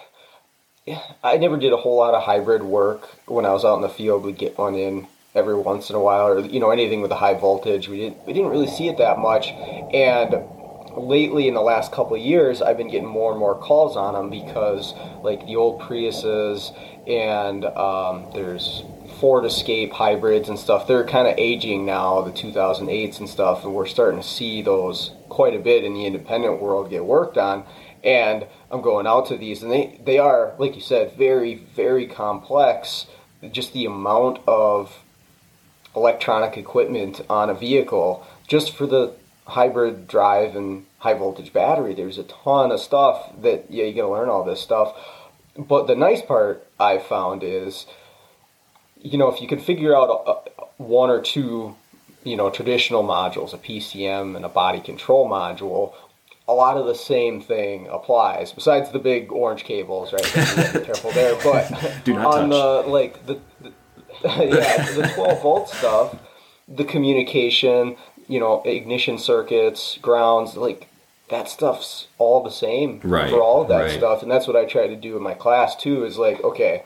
B: I never did a whole lot of hybrid work when I was out in the field. We'd get one in every once in a while, or you know anything with a high voltage. We didn't we didn't really see it that much, and lately in the last couple of years, I've been getting more and more calls on them because like the old Priuses and um, there's Ford Escape hybrids and stuff. They're kind of aging now, the 2008s and stuff, and we're starting to see those quite a bit in the independent world get worked on. And I'm going out to these, and they they are like you said, very very complex. Just the amount of electronic equipment on a vehicle just for the hybrid drive and high voltage battery. There's a ton of stuff that yeah, you got to learn all this stuff. But the nice part I found is, you know, if you can figure out a, a, one or two, you know, traditional modules, a PCM and a body control module, a lot of the same thing applies. Besides the big orange cables, right? You have to be careful there, but
C: Do not
B: on
C: touch.
B: the like the, the <laughs> yeah the 12 volt stuff, the communication, you know, ignition circuits, grounds, like that stuff's all the same
C: Right,
B: for all of that
C: right.
B: stuff, and that's what I try to do in my class too. Is like, okay,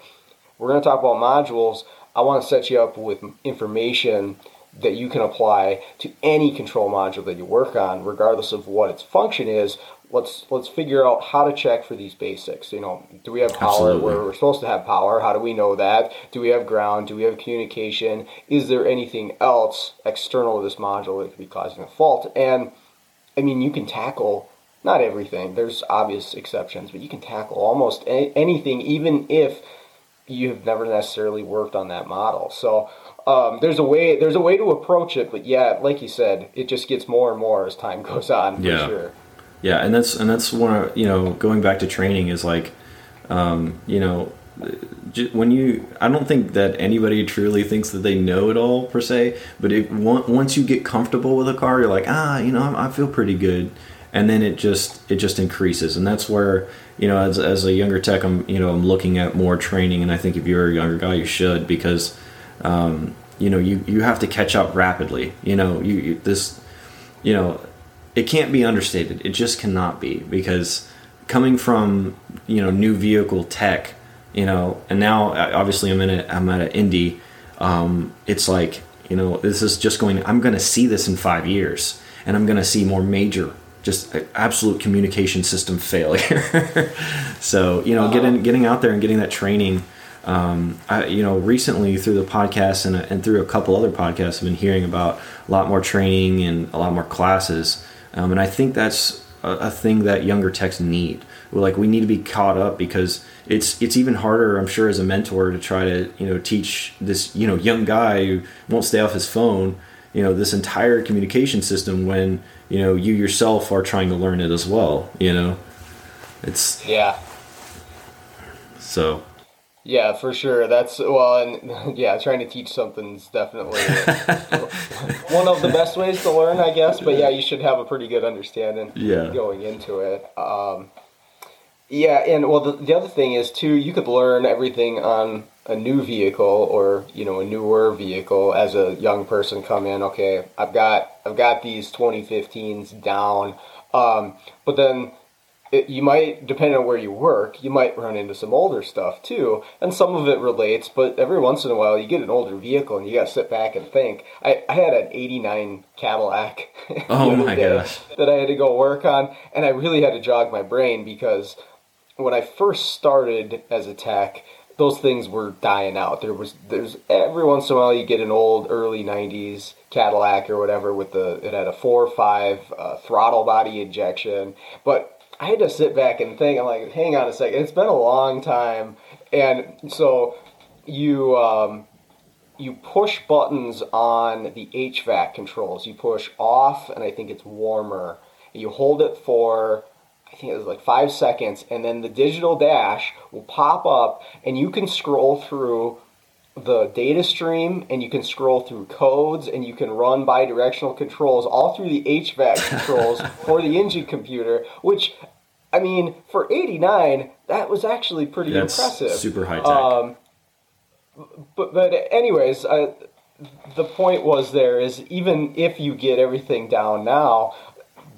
B: we're going to talk about modules. I want to set you up with information that you can apply to any control module that you work on, regardless of what its function is. Let's let's figure out how to check for these basics. You know, do we have power
C: Absolutely.
B: where we're supposed to have power? How do we know that? Do we have ground? Do we have communication? Is there anything else external to this module that could be causing a fault? And I mean, you can tackle not everything. There's obvious exceptions, but you can tackle almost anything, even if you have never necessarily worked on that model. So um, there's a way there's a way to approach it, but yeah, like you said, it just gets more and more as time <laughs> goes on. For
C: Yeah.
B: sure.
C: Yeah, and that's and that's one of you know going back to training is like, um, you know, when you I don't think that anybody truly thinks that they know it all per se, but it once you get comfortable with a car, you're like ah, you know, I feel pretty good, and then it just it just increases, and that's where you know as as a younger tech, I'm you know I'm looking at more training, and I think if you're a younger guy, you should because. Um, you know, you, you have to catch up rapidly. You know, you, you this, you know, it can't be understated. It just cannot be because coming from you know new vehicle tech, you know, and now uh, obviously I'm in a I'm at an indie Um, it's like you know this is just going. I'm going to see this in five years, and I'm going to see more major, just uh, absolute communication system failure. <laughs> so you know, getting getting out there and getting that training. Um, I, you know, recently through the podcast and, and through a couple other podcasts, I've been hearing about a lot more training and a lot more classes. Um, and I think that's a, a thing that younger techs need. Like, we need to be caught up because it's it's even harder, I'm sure, as a mentor to try to you know teach this you know young guy who won't stay off his phone, you know, this entire communication system when you know you yourself are trying to learn it as well. You know, it's
B: Yeah.
C: so
B: Yeah, for sure. That's well, and <laughs> yeah, trying to teach something's definitely <laughs> one of the best ways to learn, I guess. But yeah, you should have a pretty good understanding
C: Yeah.
B: going into it. Um, yeah, and well, the, the other thing is too, you could learn everything on a new vehicle or you know a newer vehicle as a young person come in. Okay, I've got I've got these 2015s down, um, but then it, you might, depending on where you work, you might run into some older stuff too, and some of it relates. But every once in a while, you get an older vehicle, and you got to sit back and think. I, I had an '89 Cadillac. <laughs>
C: Oh my gosh.
B: That I had to go work on, and I really had to jog my brain because when I first started as a tech, those things were dying out. There was there's every once in a while you get an old early '90s Cadillac or whatever with the it had a four or five uh, throttle body injection, but I had to sit back and think. I'm like, hang on a second, it's been a long time, and so you. Um, you push buttons on the HVAC controls. You push off, and I think it's warmer. You hold it for, I think it was like five seconds, and then the digital dash will pop up, and you can scroll through the data stream and you can scroll through codes and you can run bi-directional controls all through the HVAC <laughs> controls for the engine computer, which I mean, for 89, that was actually pretty
C: That's
B: impressive.
C: super high tech.
B: Um, but but anyways, uh, the point was there is even if you get everything down now,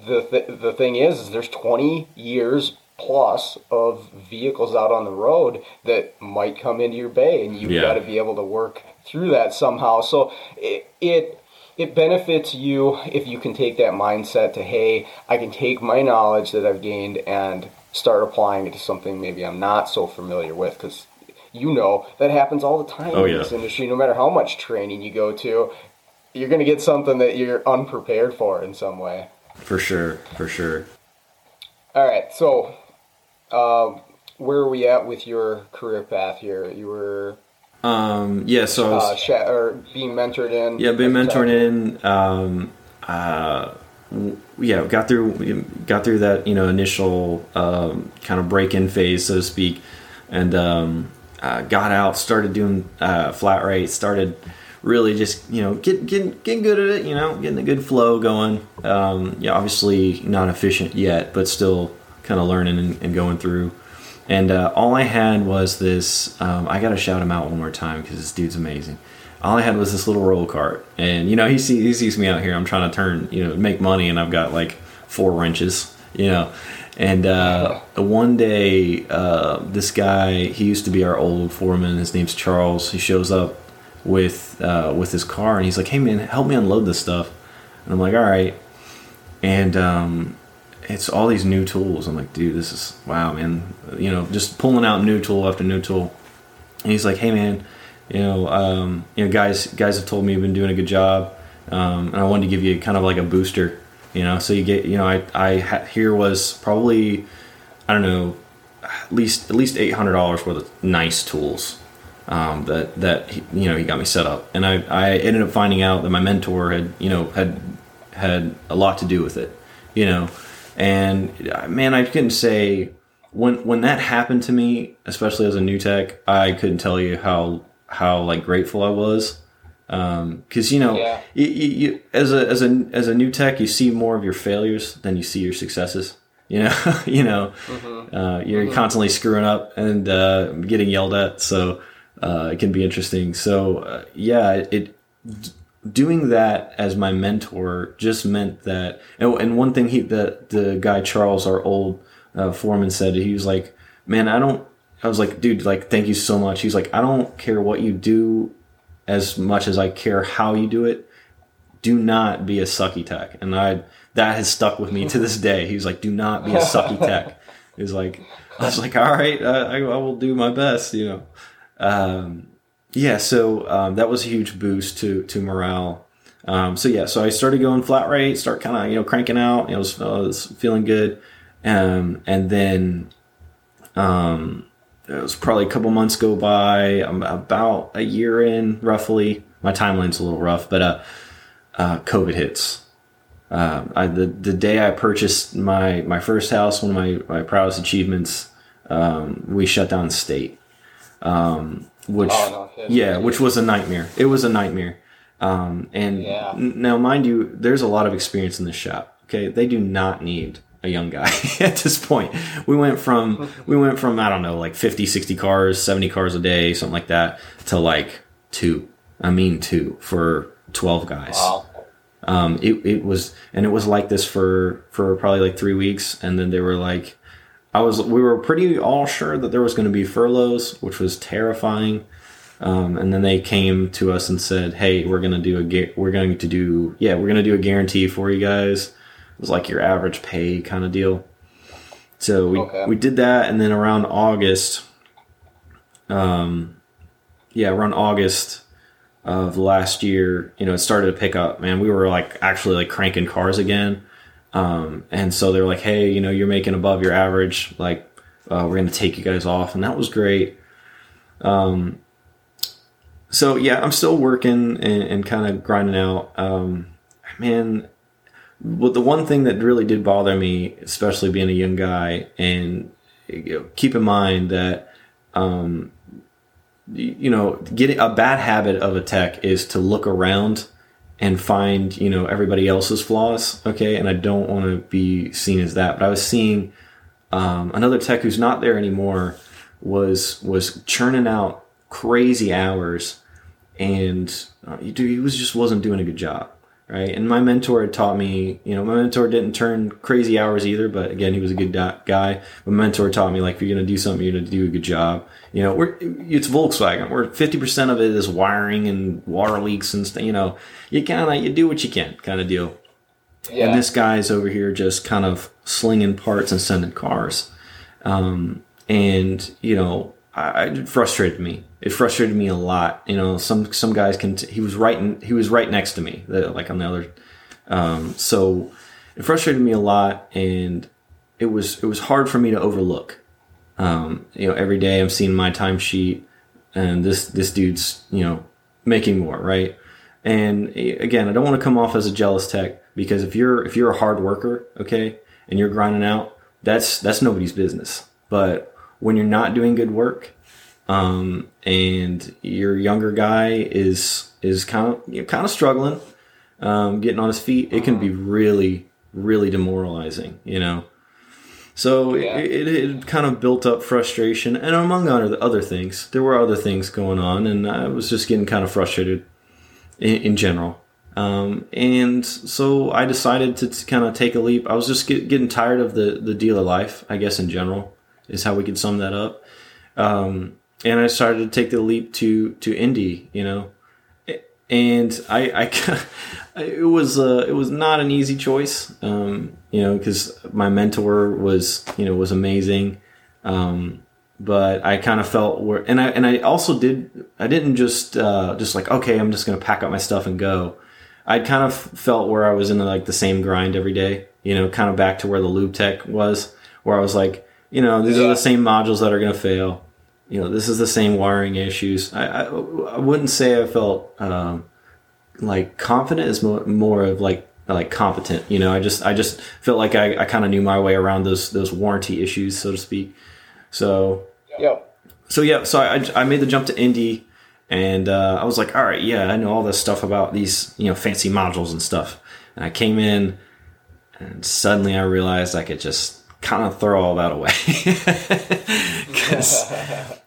B: the th- the thing is, is there's 20 years plus of vehicles out on the road that might come into your bay, and you've
C: Yeah.
B: got to be able to work through that somehow. So it. it it benefits you if you can take that mindset to hey i can take my knowledge that i've gained and start applying it to something maybe i'm not so familiar with because you know that happens all the time
C: Oh,
B: in
C: yeah.
B: this industry no matter how much training you go to you're going to get something that you're unprepared for in some way
C: For sure, for sure.
B: all right so uh, where are we at with your career path here you were
C: Um, yeah, so I was,
B: uh, sh- or being mentored in
C: yeah, being
B: as a tech.
C: mentoring in. Um, uh, w- yeah, got through got through that you know initial um, kind of break in phase, so to speak, and um, uh, got out, started doing uh, flat rate, started really just you know get, getting getting good at it, you know, getting a good flow going. Um, yeah, obviously not efficient yet, but still kind of learning and, and going through. And uh, all I had was this. Um, I gotta shout him out one more time because this dude's amazing. All I had was this little roll cart, and you know he sees he sees me out here. I'm trying to turn, you know, make money, and I've got like four wrenches, you know. And uh, one day, uh, this guy, he used to be our old foreman. His name's Charles. He shows up with uh, with his car, and he's like, "Hey man, help me unload this stuff." And I'm like, "All right." And um, it's all these new tools. I'm like, dude, this is wow, man. You know, just pulling out new tool after new tool. And he's like, hey, man, you know, um, you know, guys, guys have told me you've been doing a good job, um, and I wanted to give you kind of like a booster. You know, so you get, you know, I, I ha- here was probably, I don't know, at least at least eight hundred dollars worth of nice tools. Um, that that he, you know he got me set up, and I, I ended up finding out that my mentor had you know had had a lot to do with it, you know, and uh, man, I couldn't say when when that happened to me, especially as a new tech, I couldn't tell you how how like grateful I was, because you know,
B: Yeah.
C: you, you, you, as a as a as a new tech, you see more of your failures than you see your successes. You know, <laughs> you know, uh, you're constantly screwing up and uh, getting yelled at, so uh, it can be interesting. So uh, yeah, it, doing that as my mentor just meant that. And, one thing he the the guy Charles, our old uh, foreman, said he was like, "Man, I don't." I was like, "Dude, like, thank you so much." He's like, "I don't care what you do as much as I care how you do it." do not be a sucky tech. And I that has stuck with me to this <laughs> day. He was like, do not be a sucky tech. <laughs> He was like, I was like, all right, I, I will do my best, you know. Um, yeah, so um, that was a huge boost to to morale. Um, so yeah, so I started going flat rate, start kind of you know cranking out. You know, was, was feeling good, um, and then um, it was probably a couple months go by. I'm about a year in, roughly. My timeline's a little rough, but uh, uh, COVID hits. Uh, I, the the day I purchased my my first house, one of my my proudest achievements, um, we shut down state, um, which
B: Oh, no
C: yeah, which was a nightmare. It was a nightmare. Um, and
B: Yeah.
C: n- now, mind you, there's a lot of experience in this shop. Okay, they do not need a young guy <laughs> at this point. We went from we went from I don't know like 50, 60 cars, 70 cars a day, something like that, to like two. I mean two for 12 guys.
B: Wow.
C: Um, it, it was, and it was like this for, for probably like three weeks. And then they were like, I was, we were pretty all sure that there was going to be furloughs, which was terrifying. Um, and then they came to us and said, Hey, we're going to do a, we're going to do, yeah, we're going to do a guarantee for you guys. It was like your average pay kind of deal. So we,
B: Okay.
C: we did that. And then around August, um, yeah, around August, of last year, you know, it started to pick up, man. We were like actually like cranking cars again. Um, and so they're like, Hey, you know, you're making above your average. Like, uh, we're going to take you guys off. And that was great. Um, so yeah, I'm still working and, and kind of grinding out. Um, man, well, the one thing that really did bother me, especially being a young guy and you know, keep in mind that, um, you know, getting a bad habit of a tech is to look around and find, you know, everybody else's flaws. Okay. And I don't want to be seen as that, but I was seeing, um, another tech who's not there anymore was, was churning out crazy hours and uh, he was just wasn't doing a good job right? And my mentor had taught me, you know, my mentor didn't turn crazy hours either, but again, he was a good guy. My mentor taught me, like, if you're going to do something, you're going to do a good job. You know, we're, it's Volkswagen. We're 50% of it is wiring and water leaks and stuff, you know, you kind of, you do what you can kind of deal. Yeah. And this guy's over here just kind of slinging parts and sending cars. Um, and, you know, I, it frustrated me. It frustrated me a lot. You know, some some guys can. T- he was right. In, he was right next to me, like on the other. Um, so it frustrated me a lot, and it was it was hard for me to overlook. Um, you know, every day I'm seeing my timesheet, and this this dude's you know making more, right? And again, I don't want to come off as a jealous tech because if you're if you're a hard worker, okay, and you're grinding out, that's that's nobody's business. But when you're not doing good work, um, and your younger guy is is kind of you know, kind of struggling, um, getting on his feet, it can be really really demoralizing, you know. So yeah. it, it, it, kind of built up frustration, and among other other things, there were other things going on, and I was just getting kind of frustrated in, in general. Um, and so I decided to, to, kind of take a leap. I was just get, getting tired of the the dealer life, I guess, in general is how we could sum that up. Um, and I started to take the leap to to indie, you know, and I, I <laughs> it was uh, it was not an easy choice, um, you know, because my mentor was you know was amazing, um, but I kind of felt where, and I and I also did I didn't just uh, just like okay I'm just gonna pack up my stuff and go. I kind of felt where I was in like the same grind every day, you know, kind of back to where the lube tech was, where I was like, you know, these yeah. are the same modules that are going to fail. You know, this is the same wiring issues. I, I, I wouldn't say I felt um, like confident is more, more of like like competent. You know, I just I just felt like I, I kind of knew my way around those those warranty issues, so to speak. So
B: yeah.
C: So yeah, so I I made the jump to indie, and uh, I was like, all right, yeah, I know all this stuff about these you know fancy modules and stuff. And I came in, and suddenly I realized I could just kind of throw all that away. <laughs> Because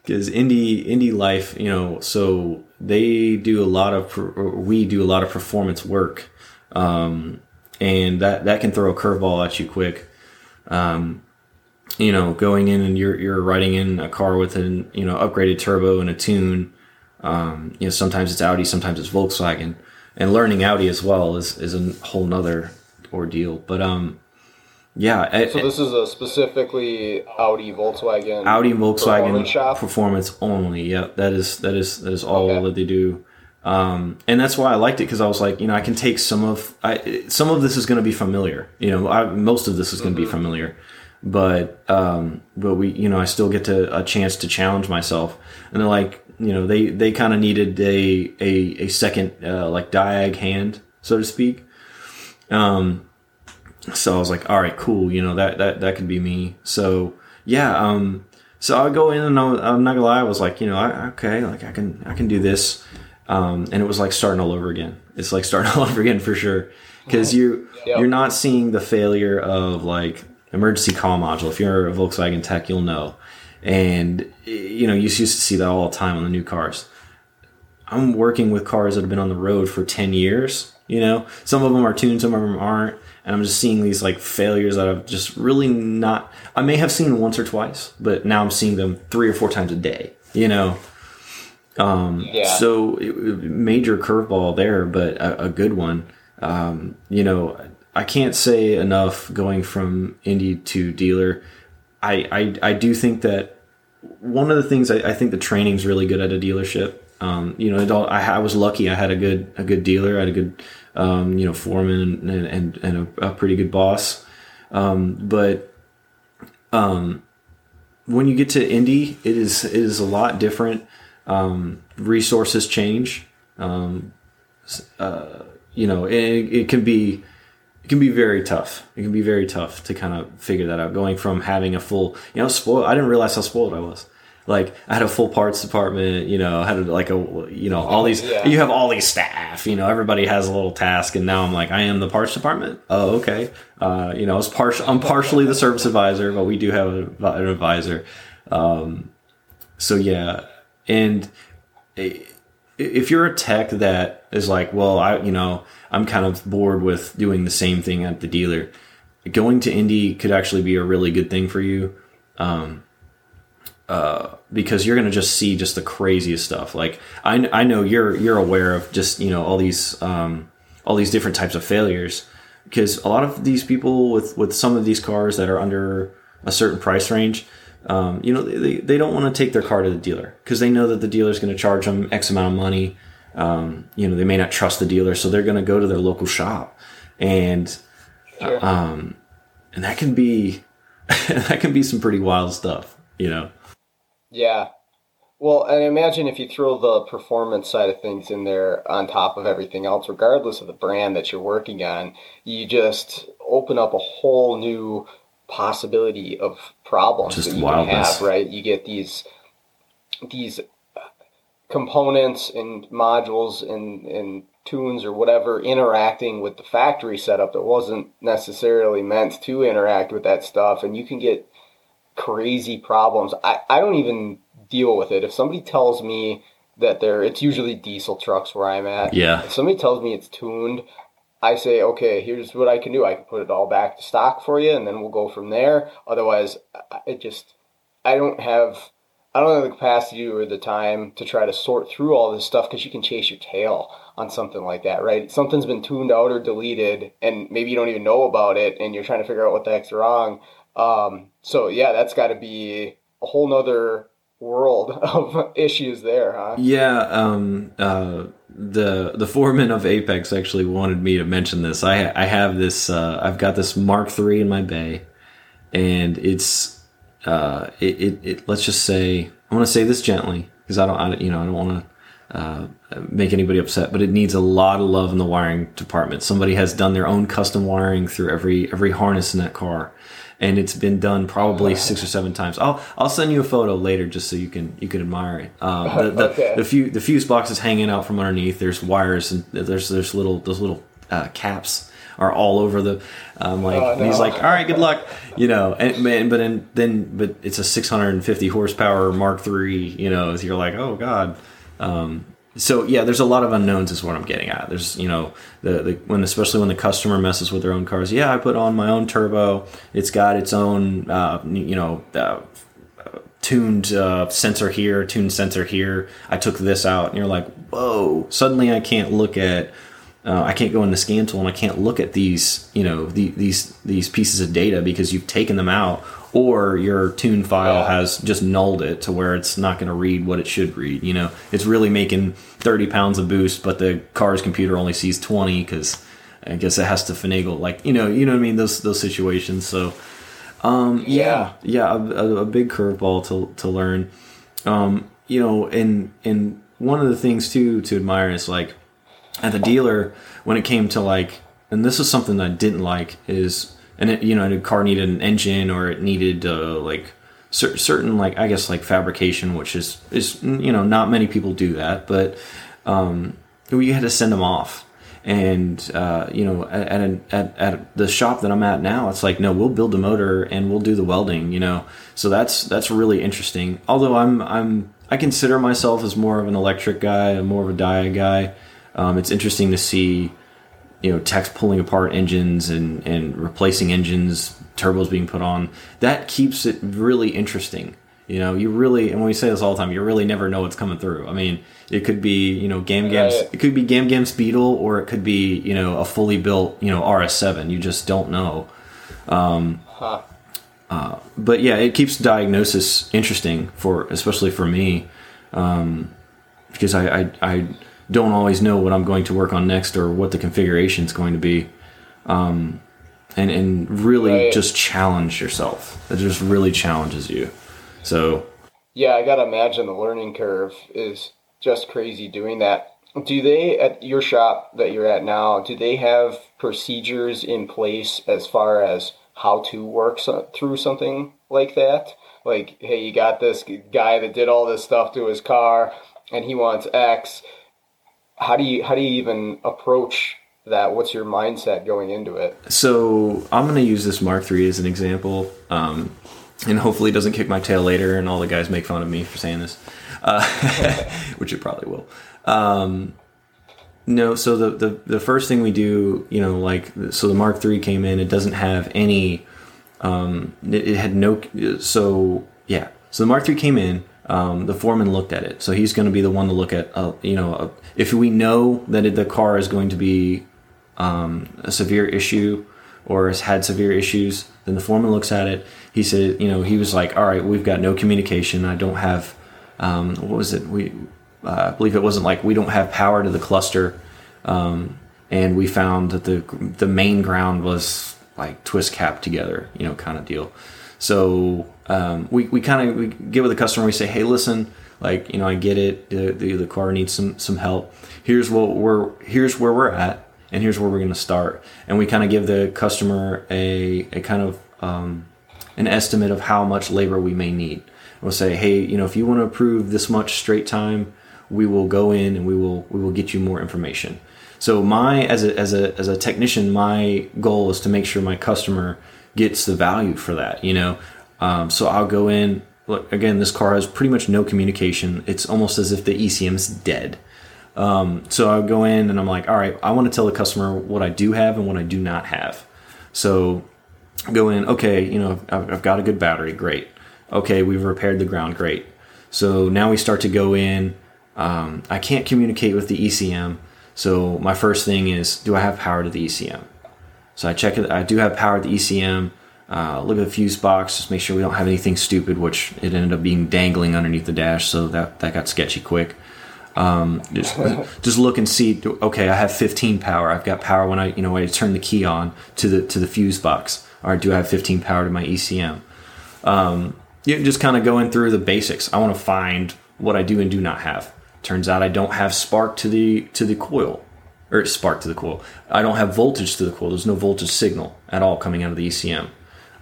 C: because <laughs> indie indie life you know so they do a lot of we do a lot of performance work um, and that that can throw a curveball at you quick. Um, you know going in and you're you're riding in a car with an you know upgraded turbo and a tune um, you know sometimes it's Audi sometimes it's Volkswagen and learning Audi as well is is a whole nother ordeal. But um yeah.
B: I, so this is a specifically Audi Volkswagen
C: Audi Volkswagen performance, performance only. Yeah, that is that is that is all okay. that they do. Um, and that's why I liked it because I was like, you know, I can take some of I, some of this is going to be familiar. You know, I, most of this is going to mm-hmm. be familiar, but um, but we, you know, I still get to a chance to challenge myself. And they're like, you know, they they kind of needed a a, a second uh, like diag hand, so to speak. Um, so I was like, all right, cool. You know, that, that, that could be me. So yeah. Um, so I go in and I, am not gonna lie. I was like, you know, I, okay, like I can, I can do this. Um, and it was like starting all over again. It's like starting <laughs> all over again for sure. Cause you, yep. you're not seeing the failure of like emergency call module. If you're a Volkswagen tech, you'll know. And you know, you used to see that all the time on the new cars. I'm working with cars that have been on the road for 10 years. You know, some of them are tuned, some of them aren't and I'm just seeing these like failures that I've just really not. I may have seen once or twice, but now I'm seeing them three or four times a day. You know, um, yeah. So it, major curveball there, but a, a good one. Um, you know, I can't say enough going from indie to dealer. I, I, I do think that one of the things I, I think the training's really good at a dealership. Um, you know, I, I was lucky. I had a good a good dealer. I had a good um, you know, foreman and, and, and a, a, pretty good boss. Um, but um, when you get to indie, it is it is a lot different. Um, resources change. Um, uh, you know, it, it can be it can be very tough. It can be very tough to kind of figure that out. Going from having a full, you know, spoiled. I didn't realize how spoiled I was. Like I had a full parts department, you know, I had like a, you know, all these,
B: Yeah.
C: you have all these staff, you know, everybody has a little task. And now I'm like, I am the parts department. Oh, okay. Uh, you know, I was partial, I'm partially the service advisor, but we do have an advisor. Um, so yeah. And if you're a tech that is like, well, I, you know, I'm kind of bored with doing the same thing at the dealer, going to indie could actually be a really good thing for you. Um, uh, because you're going to just see just the craziest stuff. Like I, I know you're, you're aware of just, you know, all these, um, all these different types of failures because a lot of these people with, with some of these cars that are under a certain price range, um, you know, they, they don't want to take their car to the dealer because they know that the dealer is going to charge them X amount of money. Um, you know, they may not trust the dealer, so they're going to go to their local shop, and
B: Sure.
C: um, and that can be <laughs> that can be some pretty wild stuff. You know,
B: Yeah. Well, and imagine if you throw the performance side of things in there on top of everything else, regardless of the brand that you're working on, you just open up a whole new possibility of problems
C: Just
B: that you
C: wildness.
B: can have, right? You get these these components and modules and, and tunes or whatever interacting with the factory setup that wasn't necessarily meant to interact with that stuff and you can get crazy problems. I, I don't even deal with it. If somebody tells me that they're, it's usually diesel trucks where I'm at.
C: Yeah.
B: If somebody tells me it's tuned, I say, okay, here's what I can do. I can put it all back to stock for you and then we'll go from there. Otherwise, I- it just, I don't have, I don't have the capacity or the time to try to sort through all this stuff because you can chase your tail on something like that, right? Something's been tuned out or deleted, and maybe you don't even know about it, and you're trying to figure out what the heck's wrong. Um, so yeah, that's got to be a whole nother world <laughs> of issues there, huh?
C: Yeah, um, uh, the the foreman of Apex actually wanted me to mention this. I I have this. Uh, I've got this Mark III in my bay, and it's uh, it, it, it let's just say I want to say this gently because I don't I, you know I don't want to uh, make anybody upset, but it needs a lot of love in the wiring department. Somebody has done their own custom wiring through every every harness in that car, and it's been done probably six or seven times. I'll I'll send you a photo later just so you can you can admire it. Um, <laughs> the, the,
B: Okay.
C: the few the fuse box is hanging out from underneath. There's wires and there's there's little those little uh, caps are all over the. Um, like
B: Oh,
C: and he's like, all right, good luck, you know. And man, but then then but it's a 650 horsepower Mark III. You know, you're like, oh god. Um, so yeah, there's a lot of unknowns is what I'm getting at. There's you know the, the when especially when the customer messes with their own cars. Yeah, I put on my own turbo. It's got its own uh, you know uh, tuned uh, sensor here, tuned sensor here. I took this out, and you're like, whoa! Suddenly, I can't look at. Uh, I can't go in the scan tool and I can't look at these, you know, the, these these pieces of data because you've taken them out, or your tune file has just nulled it to where it's not going to read what it should read. You know, it's really making 30 pounds of boost, but the car's computer only sees 20 because I guess it has to finagle. Like, you know, you know what I mean? Those those situations. So, um, yeah, yeah, a, a, a big curveball to to learn. Um, you know, and and one of the things too to admire is like at the dealer when it came to like, and this is something that I didn't like is, and you know, a car needed an engine or it needed uh, like cer- certain like I guess like fabrication, which is is you know not many people do that, but um, we had to send them off. And uh, you know, at at, at at the shop that I'm at now, it's like no, we'll build the motor and we'll do the welding. You know, so that's that's really interesting. Although I'm I'm I consider myself as more of an electric guy, more of a diode guy. Um, it's interesting to see you know techs pulling apart engines and and replacing engines turbos being put on that keeps it really interesting. You know you really and we say this all the time you really never know what's coming through. I mean it could be you know gam gam's it could be gam gam's beetle or it could be you know a fully built you know rs7 you just don't know.
B: Huh.
C: but yeah, it keeps diagnosis interesting for especially for me, um, because I, I I don't always know what I'm going to work on next or what the configuration is going to be, um, and and really
B: Right.
C: just challenge yourself. It just really challenges you. So
B: Yeah, I gotta imagine the learning curve is just crazy doing that. Do they at your shop that you're at now? Do they have procedures in place as far as how to work so, through something like that? like, hey, you got this guy that did all this stuff to his car, and he wants X. How do you how do you even approach that? What's your mindset going into it?
C: So I'm going to use this Mark III as an example, um, and hopefully it doesn't kick my tail later, and all the guys make fun of me for saying this, uh, <laughs> which it probably will. Um, no, so the, the the first thing we do, you know, like so the Mark III came in. It doesn't have any. Um, it, it had no. So yeah, so the Mark III came in. Um, the foreman looked at it, so he's going to be the one to look at. Uh, you know, uh, if we know that the car is going to be um, a severe issue or has had severe issues, then the foreman looks at it. He said, you know, he was like, all right, we've got no communication. I don't have. Um, what was it? We uh, I believe it wasn't like we don't have power to the cluster, um, and we found that the the main ground was like twist cap together, you know, kind of deal. So um, we we kind of we get with the customer. We say, hey, listen, like you know, I get it. The, the, the car needs some some help. Here's what we're here's where we're at, and here's where we're going to start. And we kind of give the customer a a kind of um, an estimate of how much labor we may need. We'll say, hey, you know, if you want to approve this much straight time we will go in and we will we will get you more information. So my as a as a as a technician, my goal is to make sure my customer gets the value for that. You know, um, so I'll go in. Look again, this car has pretty much no communication. It's almost as if the ECM is dead. Um, so I'll go in and I'm like, all right, I want to tell the customer what I do have and what I do not have. So go in, okay, you know, I've, I've got a good battery, great. Okay, we've repaired the ground, great. So now we start to go in um, I can't communicate with the ECM. So my first thing is, do I have power to the ECM? So I check it. I do have power to the ECM. Uh, look at the fuse box, just make sure we don't have anything stupid, which it ended up being dangling underneath the dash, so that that got sketchy quick. Um, just, <laughs> just look and see. Okay, I have 15 power. I've got power when I you know when I turn the key on to the to the fuse box. Or do I have 15 power to my ECM? Um, you just kind of going through the basics. I want to find what I do and do not have. Turns out I don't have spark to the to the coil, or spark to the coil. I don't have voltage to the coil. There's no voltage signal at all coming out of the ECM.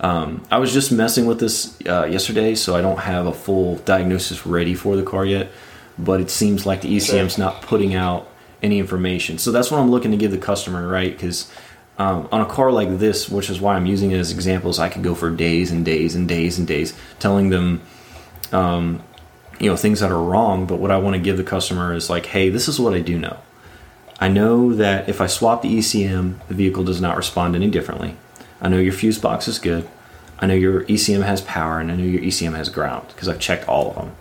C: Um, I was just messing with this uh, yesterday, so I don't have a full diagnosis ready for the car yet. But it seems like the ECM's not putting out any information. So that's what I'm looking to give the customer, right? Because um, on a car like this, which is why I'm using it as examples, I could go for days and days and days and days telling them um, you know things that are wrong but what i want to give the customer is like hey this is what i do know i know that if i swap the ecm the vehicle does not respond any differently i know your fuse box is good i know your ecm has power and i know your ecm has ground because i've checked all of them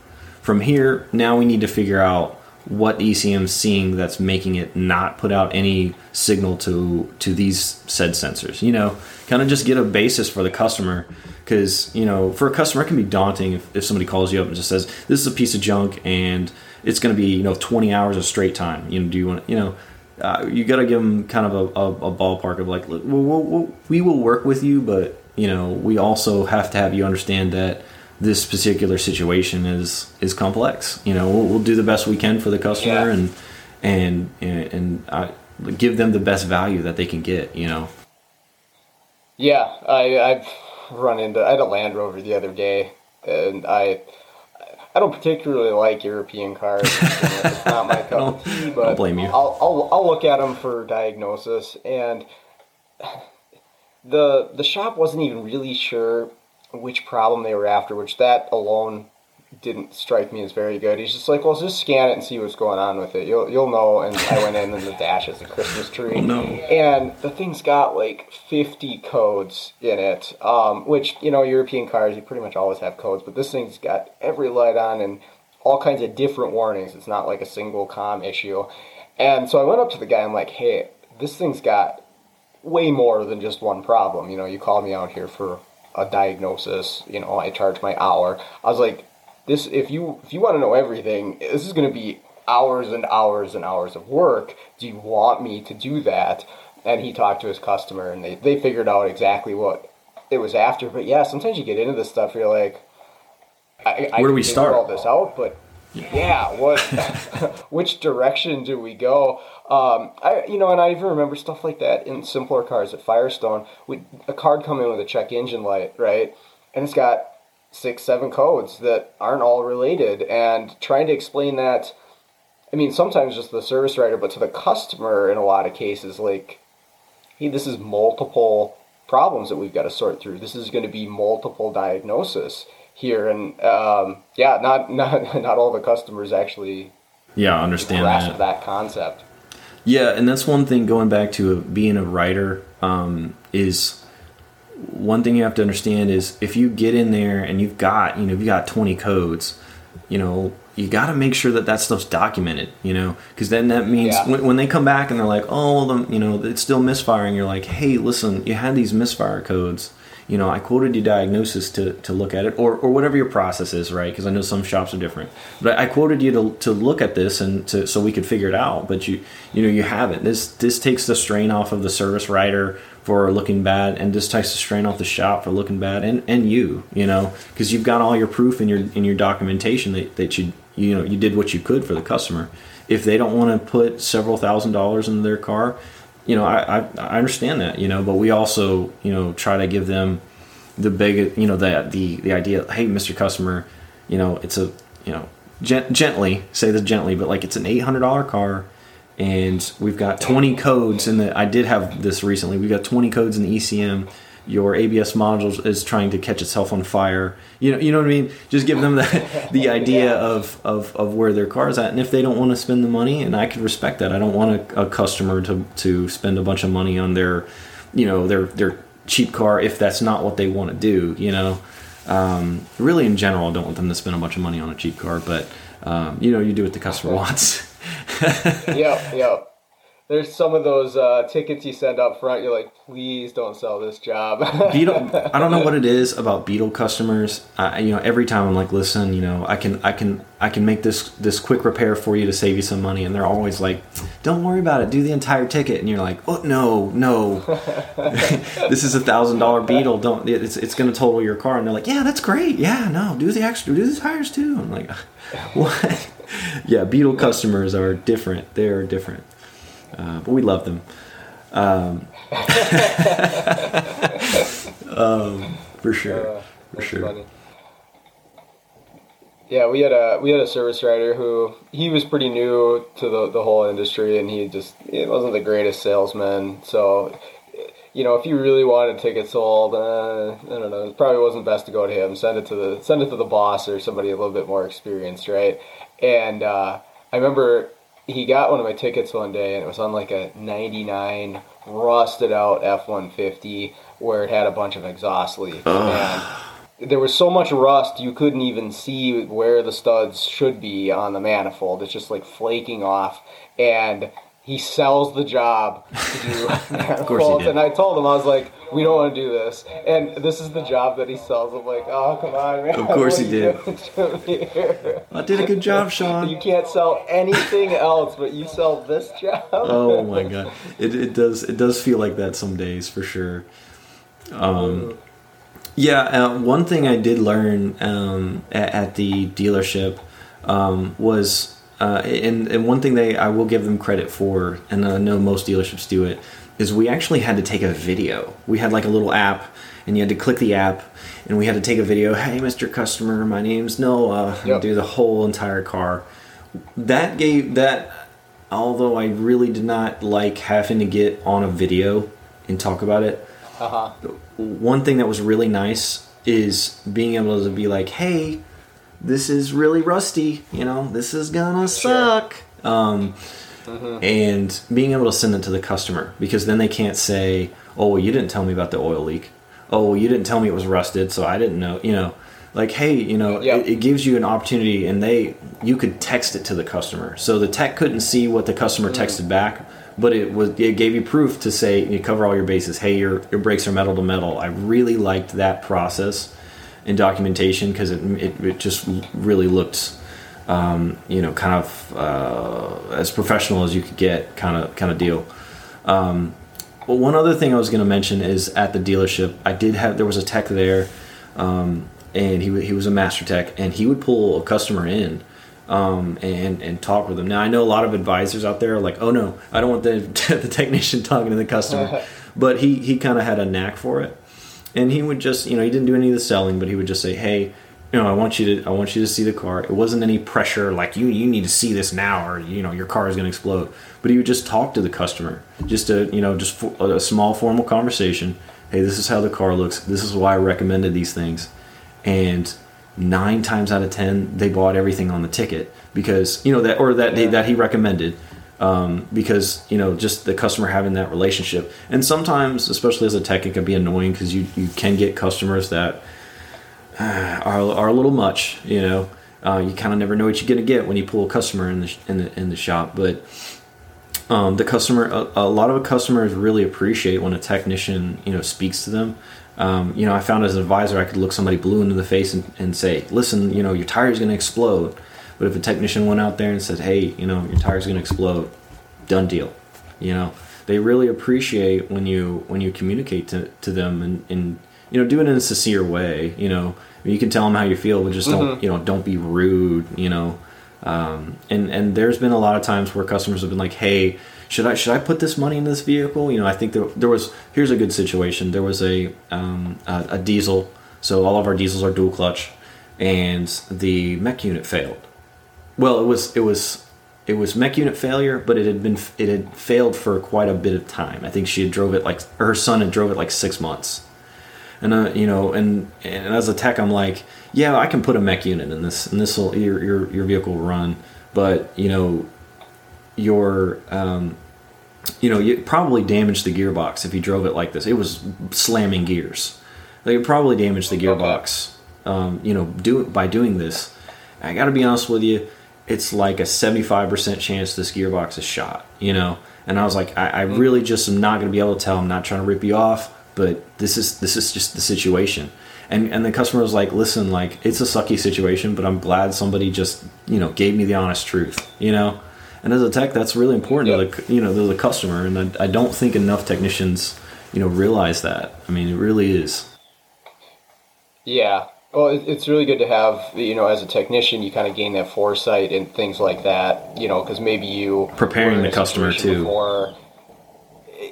C: from here now we need to figure out what ECM is seeing that's making it not put out any signal to to these said sensors. You know, kind of just get a basis for the customer because you know for a customer it can be daunting if, if somebody calls you up and just says this is a piece of junk and it's going to be you know 20 hours of straight time. You know, do you want you know. Uh, you got to give them kind of a, a, a ballpark of like, we'll, we'll, we will work with you, but you know, we also have to have you understand that this particular situation is is complex. You know, we'll, we'll do the best we can for the customer yeah. and and and, and I, give them the best value that they can get. You know.
B: Yeah, I, I've run into. I had a Land Rover the other day, and I. I don't particularly like European cars. <laughs> it's not my cup of tea, but
C: blame you.
B: I'll, I'll, I'll look at them for diagnosis, and the the shop wasn't even really sure which problem they were after, which that alone didn't strike me as very good. He's just like, well, just scan it and see what's going on with it. You'll you'll know. And I went in and the dash is a Christmas tree.
C: Oh, no.
B: And the thing's got like 50 codes in it, um, which you know European cars you pretty much always have codes, but this thing's got every light on and all kinds of different warnings. It's not like a single com issue. And so I went up to the guy. I'm like, hey, this thing's got way more than just one problem. You know, you called me out here for a diagnosis. You know, I charge my hour. I was like, this if you if you want to know everything, this is going to be hours and hours and hours of work. Do you want me to do that? And he talked to his customer, and they they figured out exactly what it was after. But yeah, sometimes you get into this stuff, you're like, I,
C: where do we start
B: all this out? But yeah, what <laughs> which direction do we go? Um, I you know, and I even remember stuff like that in simpler cars at Firestone. We a card come in with a check engine light, right? And it's got six, seven codes that aren't all related, and trying to explain that. I mean, sometimes just the service writer, but to the customer in a lot of cases, like, hey, this is multiple problems that we've got to sort through. This is going to be multiple diagnosis here, and um, yeah, not <laughs> not not all the customers actually
C: yeah understand
B: grasp
C: that.
B: that concept.
C: Yeah, and that's one thing going back to being a writer um, is one thing you have to understand is if you get in there and you've got you know you got 20 codes you know you got to make sure that that stuff's documented you know because then that means
B: Yeah.
C: when, when they come back and they're like oh well, the, you know it's still misfiring you're like hey listen you had these misfire codes you know i quoted your diagnosis to, to look at it or, or whatever your process is right? Because i know some shops are different. But i quoted you to, to look at this and to, so we could figure it out but you you know you haven't. This this takes the strain off of the service writer for looking bad and this takes the strain off the shop for looking bad and, and you you know? Because you've got all your proof in your in your documentation that, that you you know you did what you could for the customer. If they don't want to put several thousand dollars into their car you know I, I i understand that you know but we also you know try to give them the big you know the the the idea hey mr customer you know it's a you know gent- gently say this gently but like it's an $800 car and we've got 20 codes in the i did have this recently we've got 20 codes in the ecm your abs module is trying to catch itself on fire. You know you know what i mean? Just give them the, <laughs> the idea
B: Yeah.
C: of, of of where their car is at. And if they don't want to spend the money and i can respect that i don't want a, a customer to to spend a bunch of money on their you know their their cheap car if that's not what they want to do you know? Um, really in general i don't want them to spend a bunch of money on a cheap car but um, you know you do what the customer wants. <laughs>
B: Yep, yep. There's some of those uh, tickets you send up front. You're like, please don't sell this job. <laughs>
C: Beetle. I don't know what it is about Beetle customers. I, you know, every time I'm like, listen, you know, I can, I can, I can make this this quick repair for you to save you some money, and they're always like, don't worry about it, do the entire ticket, and you're like, oh no, no, <laughs> <laughs> this is a thousand dollar Beetle. Don't, it's it's going to total your car, and they're like, yeah, that's great, yeah, no, do the extra, do the tires too. I'm like, what? yeah, Beetle customers are different. They are different, uh, but we love them. Um, <laughs> um, for sure,
B: Uh,
C: for sure.
B: funny. Yeah, we had a we had a service writer who he was pretty new to the the whole industry, and he just it wasn't the greatest salesman. So, you know, if you really wanted a ticket sold, uh, I don't know, it probably wasn't best to go to him. Send it to the send it to the boss or somebody a little bit more experienced, right? And uh, I remember he got one of my tickets one day, and it was on like a '99 rusted out F-150 where it had a bunch of exhaust leaks. And there was so much rust you couldn't even see where the studs should be on the manifold. It's just like flaking off, and he sells the job to do <laughs> manifolds. <laughs>
C: did.
B: And I told him I was like, "We don't want to do this." And this is the job that he sells. I'm like, "Oh, come on, man!
C: Of course he did.
B: doing to me here?" <laughs>
C: I did a good job, Sean.
B: You can't sell anything else, but you sell this job.
C: Oh my god, it, it does it does feel like that some days for sure. Um, yeah, uh, one thing I did learn um, at, at the dealership um, was, uh, and, and one thing they I will give them credit for, and I know most dealerships do it, is we actually had to take a video. We had like a little app, and you had to click the app, and we had to take a video. Hey, Mr. Customer, my name's Noah. And
B: Yep.
C: do the whole entire car. That gave that although I really did not like having to get on a video and talk about it,
B: Uh huh.
C: one thing that was really nice is being able to be like, hey, this is really rusty, you know, this is gonna suck. Um, And being able to send it to the customer because then they can't say, oh, well, you didn't tell me about the oil leak. Oh, well, you didn't tell me it was rusted, so I didn't know, you know. Like, hey, you know,
B: Yeah.
C: it, it gives you an opportunity, and they you could text it to the customer. So the tech couldn't see what the customer texted back, but it was it gave you proof to say you cover all your bases. Hey, your your brakes are metal to metal. I really liked that process in documentation because it, it it just really looked um, you know kind of uh, as professional as you could get kind of kind of deal. Um, well, one other thing I was going to mention is at the dealership, I did have there was a tech there, um, and he he was a master tech, and he would pull a customer in. Um, and and talk with them. Now I know a lot of advisors out there are like, oh no, I don't want the <laughs> the technician talking to the customer, <laughs> but he he kind of had a knack for it, and he would just you know he didn't do any of the selling, but he would just say, hey, you know, I want you to, I want you to see the car. It wasn't any pressure like you, you need to see this now, or you know, your car is going to explode. But he would just talk to the customer, just a, you know, just a small formal conversation. Hey, this is how the car looks. This is why I recommended these things, and nine times out of ten, they bought everything on the ticket because you know that, or that they, that he recommended. Um, because you know just the customer having that relationship and sometimes especially as a tech it can be annoying because you, you can get customers that are, are a little much. You know, uh, you kind of never know what you're gonna get when you pull a customer in the in the in the shop. But um, the customer, a, a, lot of customers really appreciate when a technician you know speaks to them. Um, you know, I found as an advisor, I could look somebody blue into the face and, and say, "Listen, you know, your tire is gonna explode." But if a technician went out there and said, "Hey, you know, your tire's gonna explode," done deal. You know, they really appreciate when you when you communicate to, to them and, and you know do it in a sincere way. You know, you can tell them how you feel, but just don't mm-hmm. you know don't be rude. You know, um, and and there's been a lot of times where customers have been like, hey. Should I should I put this money in this vehicle? You know, I think there, there was here's a good situation. There was a, um, a a diesel, so all of our diesels are dual clutch, and the mech unit failed. Well, it was it was it was mech unit failure, but it had been it had failed for quite a bit of time. I think she had drove it like her son had drove it like six months, and uh, you know, and and as a tech, I'm like, yeah, I can put a mech unit in this, and this will your your your vehicle will run, but you know, your um, you know, you probably damaged the gearbox if you drove it like this. It was slamming gears. It probably damaged the gearbox. Um, you know, do by doing this. I got to be honest with you. It's like a seventy-five percent chance this gearbox is shot. You know, and I was like, I, I really just am not going to be able to tell. I'm not trying to rip you off but this is this is just the situation and and the customer was like listen like it's a sucky situation but i'm glad somebody just you know gave me the honest truth you know and as a tech that's really important yep. to the you know to the customer and I, I don't think enough technicians you know realize that i mean it really is
B: yeah well it's really good to have you know as a technician you kind of gain that foresight and things like that you know because maybe you
C: preparing the customer too
B: before,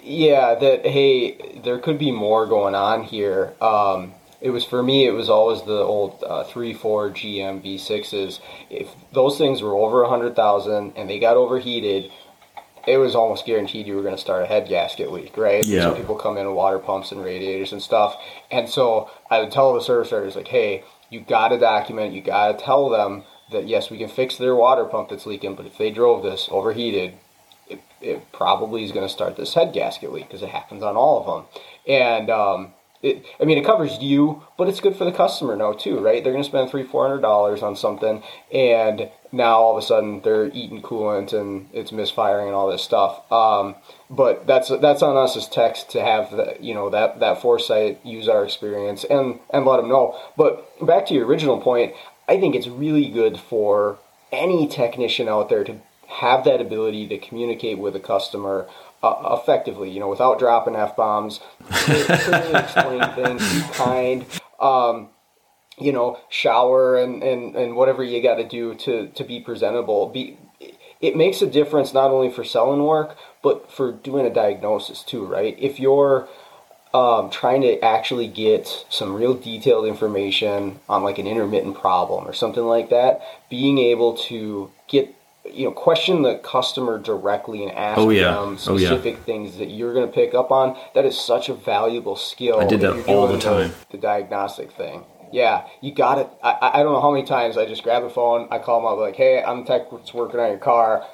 B: yeah, that hey, there could be more going on here. Um, it was for me. It was always the old uh, three, four GM V6s. If those things were over a hundred thousand and they got overheated, it was almost guaranteed you were going to start a head gasket leak, right?
C: Yeah.
B: So people come in with water pumps and radiators and stuff, and so I would tell the service starters like, hey, you got to document. You got to tell them that yes, we can fix their water pump that's leaking, but if they drove this overheated, it, it probably is going to start this head gasket leak because it happens on all of them. And um, it, I mean, it covers you, but it's good for the customer now too, right? They're going to spend three, four hundred dollars on something, and now all of a sudden they're eating coolant and it's misfiring and all this stuff. Um, but that's that's on us as techs to have the, you know that that foresight, use our experience, and and let them know. But back to your original point, I think it's really good for any technician out there to have that ability to communicate with a customer uh, effectively, you know, without dropping f bombs, <laughs> explain things, be kind. Um, you know, shower and, and, and whatever you got to do to to be presentable. Be it makes a difference not only for selling work but for doing a diagnosis too, right? If you're um, trying to actually get some real detailed information on like an intermittent problem or something like that, being able to get you know question the customer directly and ask
C: oh, yeah.
B: them specific
C: oh, yeah.
B: things that you're going to pick up on that is such a valuable skill
C: i did that all the time
B: the, the, diagnostic thing yeah you got it. I, I don't know how many times i just grab the phone i call them up like hey i'm the tech that's working on your car.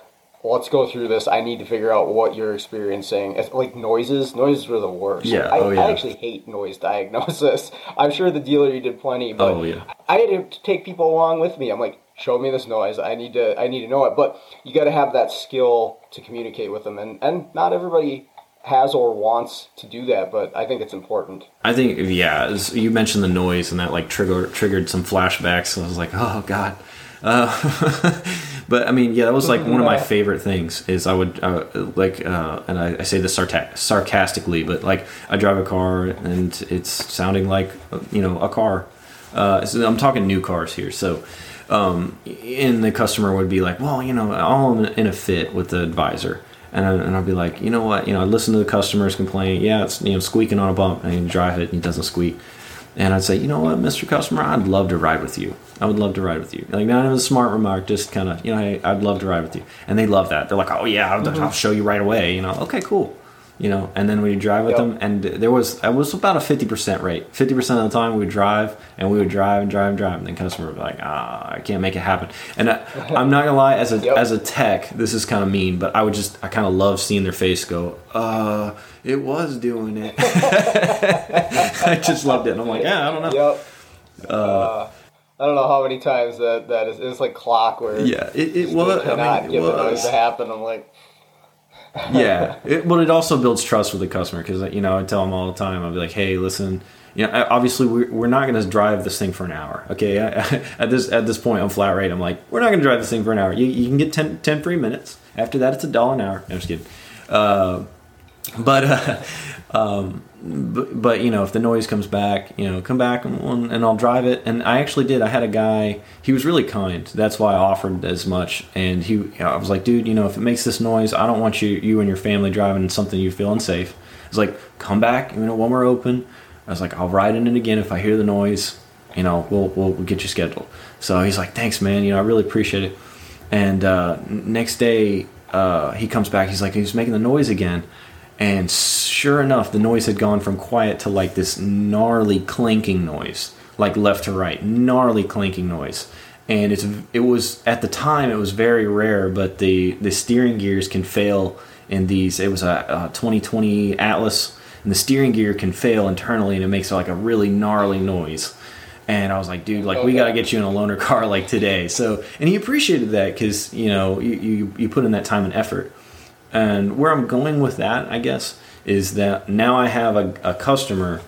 B: Let's go through this. I need to figure out what you're experiencing. It's like noises. Noises were the worst.
C: Yeah,
B: I,
C: oh, yeah.
B: I actually hate noise <laughs> diagnosis. I'm sure the dealer you did plenty but
C: oh, yeah.
B: i had to take people along with me. I'm like show me this noise. I need to I need to know it. But you got to have that skill to communicate with them, and and not everybody has or wants to do that, but I think it's important.
C: I think yeah, you mentioned the noise and that like trigger triggered some flashbacks. So I was like, oh god. Uh, <laughs> but I mean, yeah, that was like one of my favorite things. Is I would uh, like, uh, and I, I, say this sarcastically, but like I drive a car and it's sounding like you know a car. Uh, so I'm talking new cars here, so um, and the customer would be like, well, you know, all in a fit with the advisor. And, I, and I'd be like, you know what, you know, I listen to the customers complain. Yeah, it's, you know, squeaking on a bump and you drive it and it doesn't squeak. and I'd say, you know what, Mr. Customer, I'd love to ride with you. I would love to ride with you. Like not even a smart remark, just kind of, you know, hey, I'd love to ride with you. And they love that. They're like, oh yeah, I'll, mm-hmm. I'll show you right away. You know, okay, cool. You know, and then we drive with
B: Yep.
C: them, and there was it was about a fifty percent rate. Fifty percent of the time we would drive, and we would drive and drive and drive, and then customer would be like, ah, I can't make it happen. And I, <laughs> I'm not gonna lie, as a
B: Yep.
C: as a tech, this is kind of mean, but I would just I kind of love seeing their face go, uh, it was doing it. <laughs> I just loved it, and I'm like, yeah, I don't know.
B: Yep. Uh, I don't know how many times that that is. It's like clockwork.
C: Yeah, it, it was.
B: cannot
C: I mean, it was.
B: to happen. I'm like,
C: yeah, it, but it also builds trust with the customer because you know I tell them all the time. I'll be like, hey, listen, you know, obviously we're, we're not going to drive this thing for an hour. Okay, <laughs> at this at this point on flat rate, I'm like, we're not going to drive this thing for an hour. You, you can get 10, 10 free minutes. After that, it's a dollar an hour. No, I'm just kidding. Uh, but uh, <laughs> um, but, but you know if the noise comes back you know come back and, and i'll drive it. And i actually did. I had a guy he was really kind. That's why i offered as much. And he i was like dude you know if it makes this noise i don't want you you and your family driving something you feel unsafe. It's like come back you know when we're open. I was like i'll ride in it again if i hear the noise. You know we'll, we'll, we'll get you scheduled. So he's like thanks man. You know i really appreciate it. And uh, next day uh, he comes back. He's like he's making the noise again and sure enough the noise had gone from quiet to like this gnarly clanking noise like left to right gnarly clanking noise and it's it was at the time it was very rare but the the steering gears can fail in these it was a, a 2020 atlas and the steering gear can fail internally and it makes like a really gnarly noise and I was like, dude, like we got to get you in a loaner car like today. So, and he appreciated that because you know you, you you put in that time and effort. And where I'm going with that, I guess, is that now I have a, a customer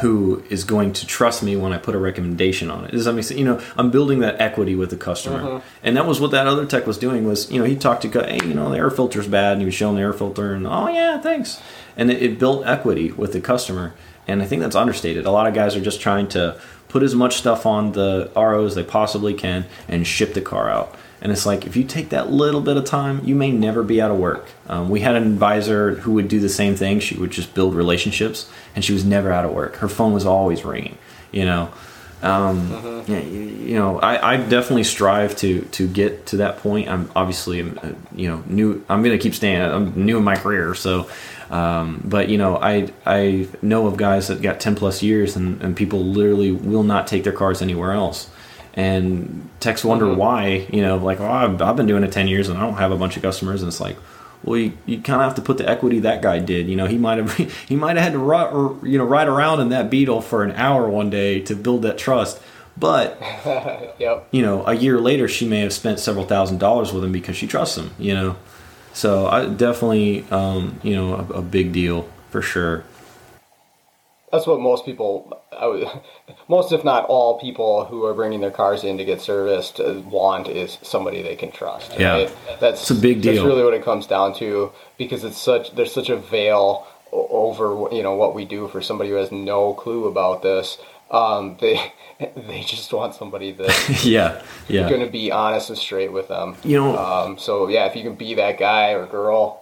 C: who is going to trust me when I put a recommendation on it. Does that make sense? You know, I'm building that equity with the customer, mm-hmm. and that was what that other tech was doing. Was you know he talked to hey, you know, the air filter's bad, and he was showing the air filter, and oh yeah, thanks, and it, it built equity with the customer, and I think that's understated. A lot of guys are just trying to put as much stuff on the RO as they possibly can and ship the car out. And it's like if you take that little bit of time, you may never be out of work. Um, we had an advisor who would do the same thing. She would just build relationships, and she was never out of work. Her phone was always ringing. You know, um, yeah, you, you know, I, I definitely strive to to get to that point. I'm obviously, uh, you know, new. I'm gonna keep staying. I'm new in my career, so. Um, but you know, I I know of guys that got 10 plus years, and, and people literally will not take their cars anywhere else and techs wonder why you know like oh I've, I've been doing it 10 years and i don't have a bunch of customers. And it's like well you, you kind of have to put the equity that guy did you know he might have <laughs> he might have had to ri- or, you know ride around in that beetle for an hour one day to build that trust but <laughs>
B: yep.
C: you know a year later she may have spent several thousand dollars with him because she trusts him you know? So i definitely um, you know a, a big deal for sure
B: That's what most people, I would, <laughs> most if not all people who are bringing their cars in to get serviced uh, want is somebody they can trust.
C: Yeah.
B: right? that's
C: It's a big deal.
B: That's really what it comes down to because it's such there's such a veil over you know what we do for somebody who has no clue about this. Um, <laughs> they they just want somebody that <laughs>
C: yeah yeah
B: going to be honest and straight with them.
C: You know-
B: um, so yeah, if you can be that guy or girl.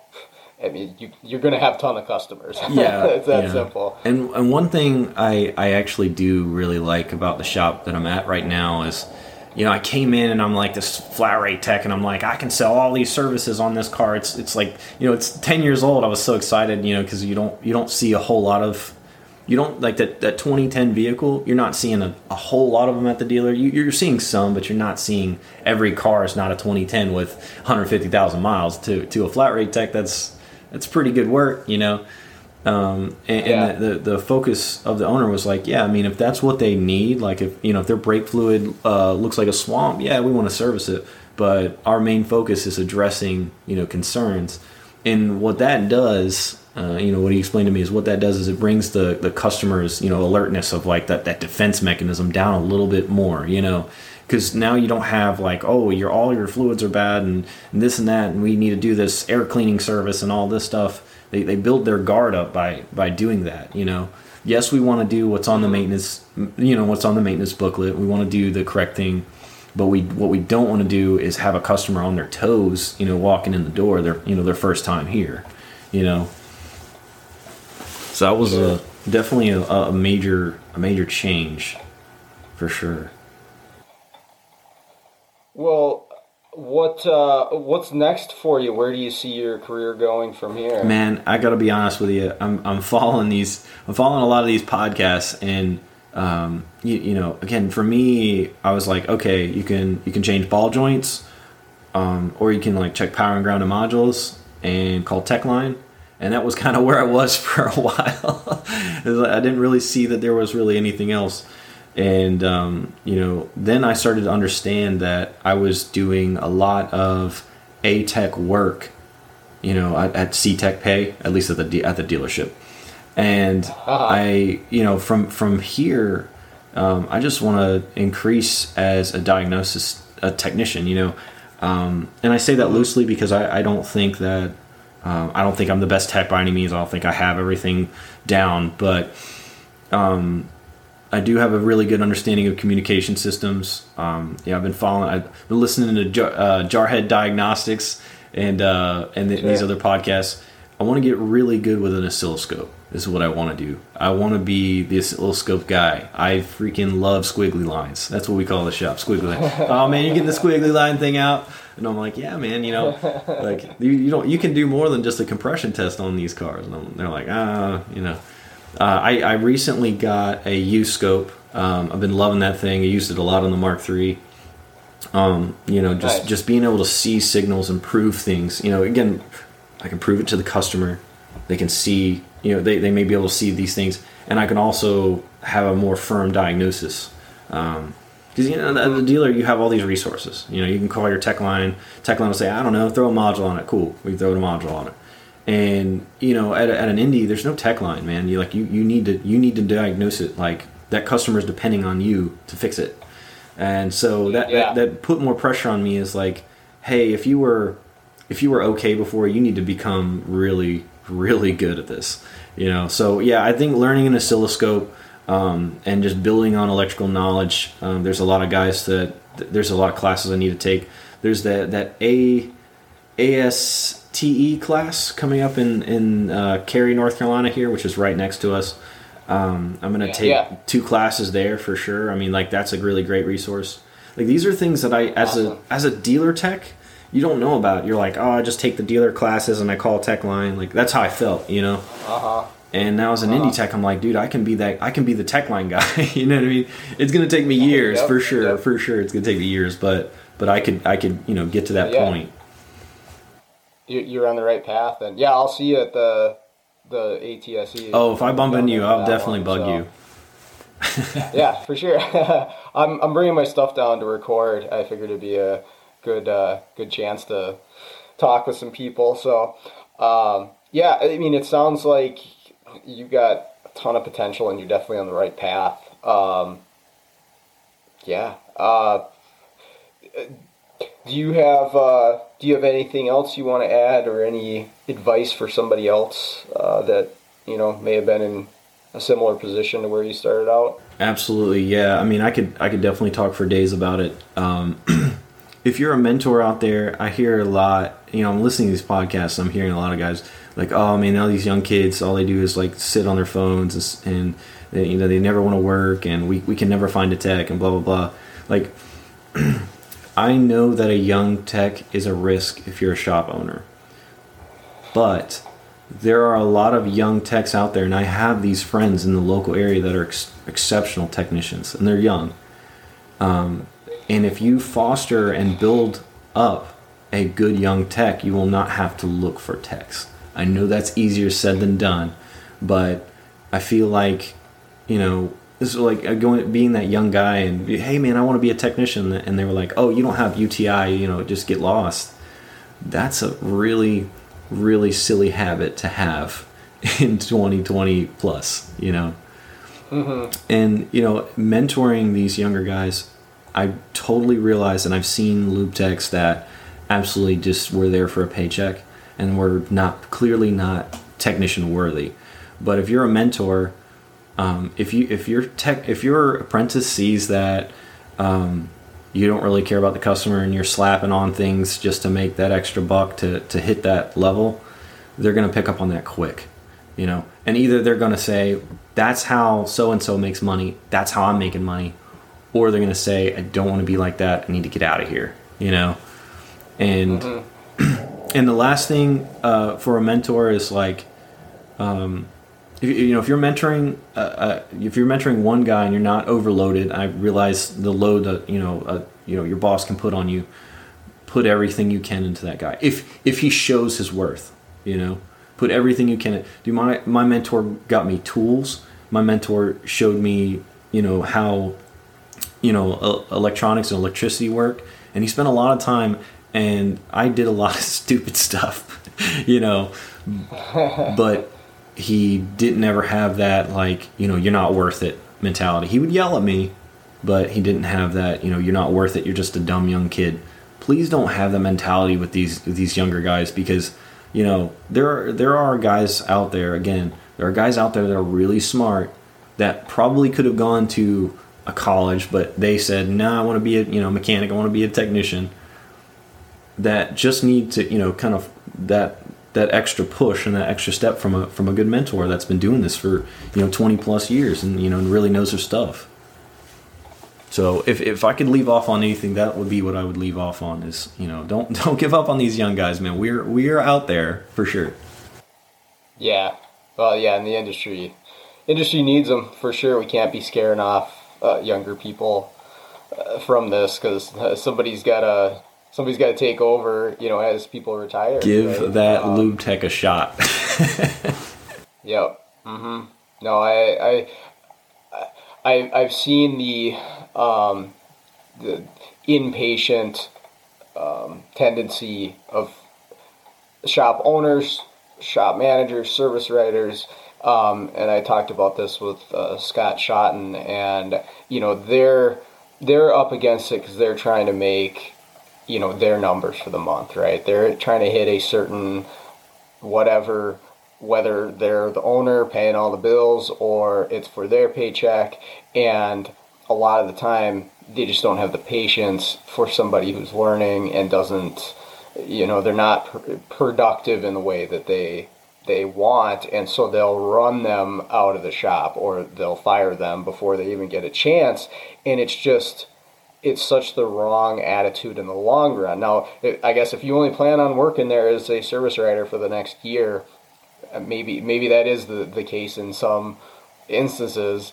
B: I mean, you, you're going to have a ton of customers. <laughs>
C: yeah <laughs>
B: it's that
C: yeah.
B: simple.
C: and and one thing i i actually do really like about the shop that i'm at right now is you know i came in and i'm like this flat rate tech and i'm like i can sell all these services on this car it's it's like you know it's 10 years old i was so excited you know because you don't you don't see a whole lot of you don't like that that 2010 vehicle you're not seeing a, a whole lot of them at the dealer you, you're seeing some but you're not seeing every car is not a 2010 with 150000 miles to to a flat rate tech that's that's pretty good work you know um, and,
B: Yeah.
C: and the, the the focus of the owner was like, yeah, I mean, if that's what they need, like if you know if their brake fluid uh, looks like a swamp, yeah, we want to service it. But our main focus is addressing you know concerns, and what that does, uh, you know, what he explained to me is what that does is it brings the the customers you know alertness of like that that defense mechanism down a little bit more, you know. Because now you don't have like, oh, your all your fluids are bad and, and this and that, and we need to do this air cleaning service and all this stuff. They, they build their guard up by by doing that you know? Yes we want to do what's on the maintenance you know what's on the maintenance booklet. We want to do the correct thing. But we what we don't want to do is have a customer on their toes you know walking in the door their you know their first time here you know? So that was a definitely a, a major a major change for sure.
B: Well, what uh, what's next for you? Where do you see your career going from here?
C: Man, I got to be honest with you. I'm I'm following these. I'm following a lot of these podcasts, and um, you, you know, again, for me, I was like, okay, you can you can change ball joints, um, or you can like check power and ground and modules, and call Techline, and that was <laughs> kind of where I was for a <laughs> while. I didn't really see that there was really anything else and um, you know then i started to understand that i was doing a lot of a tech work you know at, at c tech pay at least at the de- at the dealership. And uh-huh. i you know from from here um, i just want to increase as a diagnosis a technician you know. Um, and i say that loosely because i, I don't think that um, i don't think i'm the best tech by any means. I don't think i have everything down. But um, I do have a really good understanding of communication systems. Um, yeah, I've been following. I've been listening to Jar, uh, Jarhead Diagnostics and uh, and the, sure. these other podcasts. I want to get really good with an oscilloscope. This is what I want to do. I want to be the oscilloscope guy. I freaking love squiggly lines. That's what we call the shop, squiggly. <laughs> oh man, you're getting the squiggly line thing out, and I'm like, yeah, man. You know, like you, you don't you can do more than just a compression test on these cars. And they're like, ah, you know. Uh, I, I, recently got a U scope. Um, I've been loving that thing. I used it a lot on the Mark III. Um, you know, just nice. just being able to see signals and prove things. You know, again, I can prove it to the customer. They can see. You know, they, they may be able to see these things, and I can also have a more firm diagnosis. because um, you know, the, the, dealer, you have all these resources. You know, you can call your tech line. Tech line will say, "I don't know, throw a module on it." Cool, we throw a module on it and you know at, at an indie there's no tech line man. You like you, you need to you need to diagnose it. Like that customer is depending on you to fix it. And so that, yeah. that that put more pressure on me is like hey if you were if you were okay before you need to become really really good at this you know? So yeah i think learning an oscilloscope um, and just building on electrical knowledge um, there's a lot of guys that there's a lot of classes i need to take. There's that that a as TE class coming up in in uh, Cary, North Carolina here, which is right next to us. Um, I'm gonna take yeah. two classes there for sure. I mean, like that's a really great resource. Like these are things that I, as awesome. a as a dealer tech, you don't know about. You're like, oh, I just take the dealer classes and I call tech line. Like that's how I felt, you know. Uh huh. And now as an uh-huh. indie tech, I'm like, dude, I can be that. I can be the tech line guy. <laughs> you know what I mean? It's gonna take me years yep, for sure. Yep. For sure, it's gonna take me years. But but I could I could you know get to that yeah. point
B: you're on the right path. And yeah, I'll see you at the the ATSE.
C: Oh, if I bump into you, I'll definitely one, bug so.
B: you. <laughs> <laughs> yeah, for sure. <laughs> I'm I'm bringing my stuff down to record. I figured it'd be a good uh, good chance to talk with some people. So um, yeah, I mean, it sounds like you got a ton of potential, and you're definitely on the right path. Um, yeah. Uh, do you have uh, Do you have anything else you want to add, or any advice for somebody else uh, that you know may have been in a similar position to where you started out?
C: Absolutely, yeah. I mean, I could I could definitely talk for days about it. Um, <clears throat> if you're a mentor out there, I hear a lot. You know, I'm listening to these podcasts. I'm hearing a lot of guys like, "Oh man, all these young kids, all they do is like sit on their phones and, and you know they never want to work, and we we can never find a tech and blah blah blah." Like. <clears throat> I know that a young tech is a risk if you're a shop owner. But there are a lot of young techs out there, and I have these friends in the local area that are ex- exceptional technicians, and they're young. Um, and if you foster and build up a good young tech, you will not have to look for techs. I know that's easier said than done, but I feel like, you know, this is like uh, going being that young guy and hey man i want to be a technician and they were like oh you don't have uti you know just get lost. That's a really really silly habit to have <laughs> in 2020 plus you know? Mm-hmm. and you know mentoring these younger guys i totally realize and i've seen lube techs that absolutely just were there for a paycheck and were not clearly not technician worthy. But if you're a mentor um, if you if your tech if your apprentice sees that um, you don't really care about the customer and you're slapping on things just to make that extra buck to to hit that level, they're going to pick up on that quick. You know, and either they're going to say that's how so and so makes money that's how i'm making money or they're going to say i don't want to be like that i need to get out of here you know and mm-hmm. <clears throat> and the last thing uh, for a mentor is like um, if, you know if you're mentoring uh, uh, if you're mentoring one guy and you're not overloaded i realize the load that you know uh, you know your boss can put on you. Put everything you can into that guy. If if he shows his worth you know? Put everything you can do my my mentor got me tools. My mentor showed me you know how you know electronics and electricity work. And he spent a lot of time and i did a lot of <laughs> stupid stuff <laughs> you know? <laughs> But he didn't ever have that like you know you're not worth it mentality. He would yell at me but he didn't have that you know you're not worth it you're just a dumb young kid. Please don't have the mentality with these with these younger guys because you know there are there are guys out there again there are guys out there that are really smart that probably could have gone to a college but they said no nah, i want to be a you know mechanic i want to be a technician. That just need to you know kind of that that extra push and that extra step from a from a good mentor that's been doing this for you know 20 plus years and you know and really knows their stuff so if, if I could leave off on anything, that would be what I would leave off on is, you know, don't <laughs> don't give up on these young guys, man. We're we are out there for sure.
B: Yeah. Well, yeah, in the industry industry needs them for sure. We can't be scaring off uh, younger people uh, from this cuz uh, somebody's got to somebody's got to take over, you know, as people retire.
C: Give right? that um, lube tech a shot. <laughs>
B: yep. Mm-hmm. No, I I I, I've seen the um, the impatient um, tendency of shop owners, shop managers, service writers, um, and I talked about this with uh, Scott Shotton, and you know they're they're up against it because they're trying to make you know their numbers for the month, right? They're trying to hit a certain whatever whether they're the owner paying all the bills or it's for their paycheck. And a lot of the time they just don't have the patience for somebody who's learning and doesn't you know they're not pr- productive in the way that they they want. And so they'll run them out of the shop or they'll fire them before they even get a chance. And it's just it's such the wrong attitude in the long run now i guess if you only plan on working there as a service writer for the next year uh, maybe maybe that is the, the case in some instances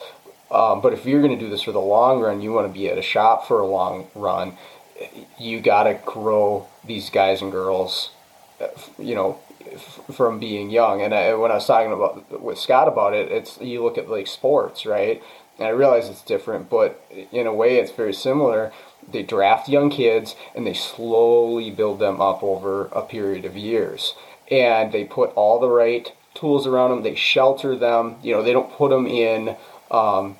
B: um, but if you're going to do this for the long run, you want to be at a shop for a long run. You got to grow these guys and girls, you know, from being young. And I, when I was talking about with Scott about it, it's you look at like sports, right? And I realize it's different, but in a way, it's very similar. They draft young kids and they slowly build them up over a period of years, and they put all the right tools around them. They shelter them. You know, they don't put them in um,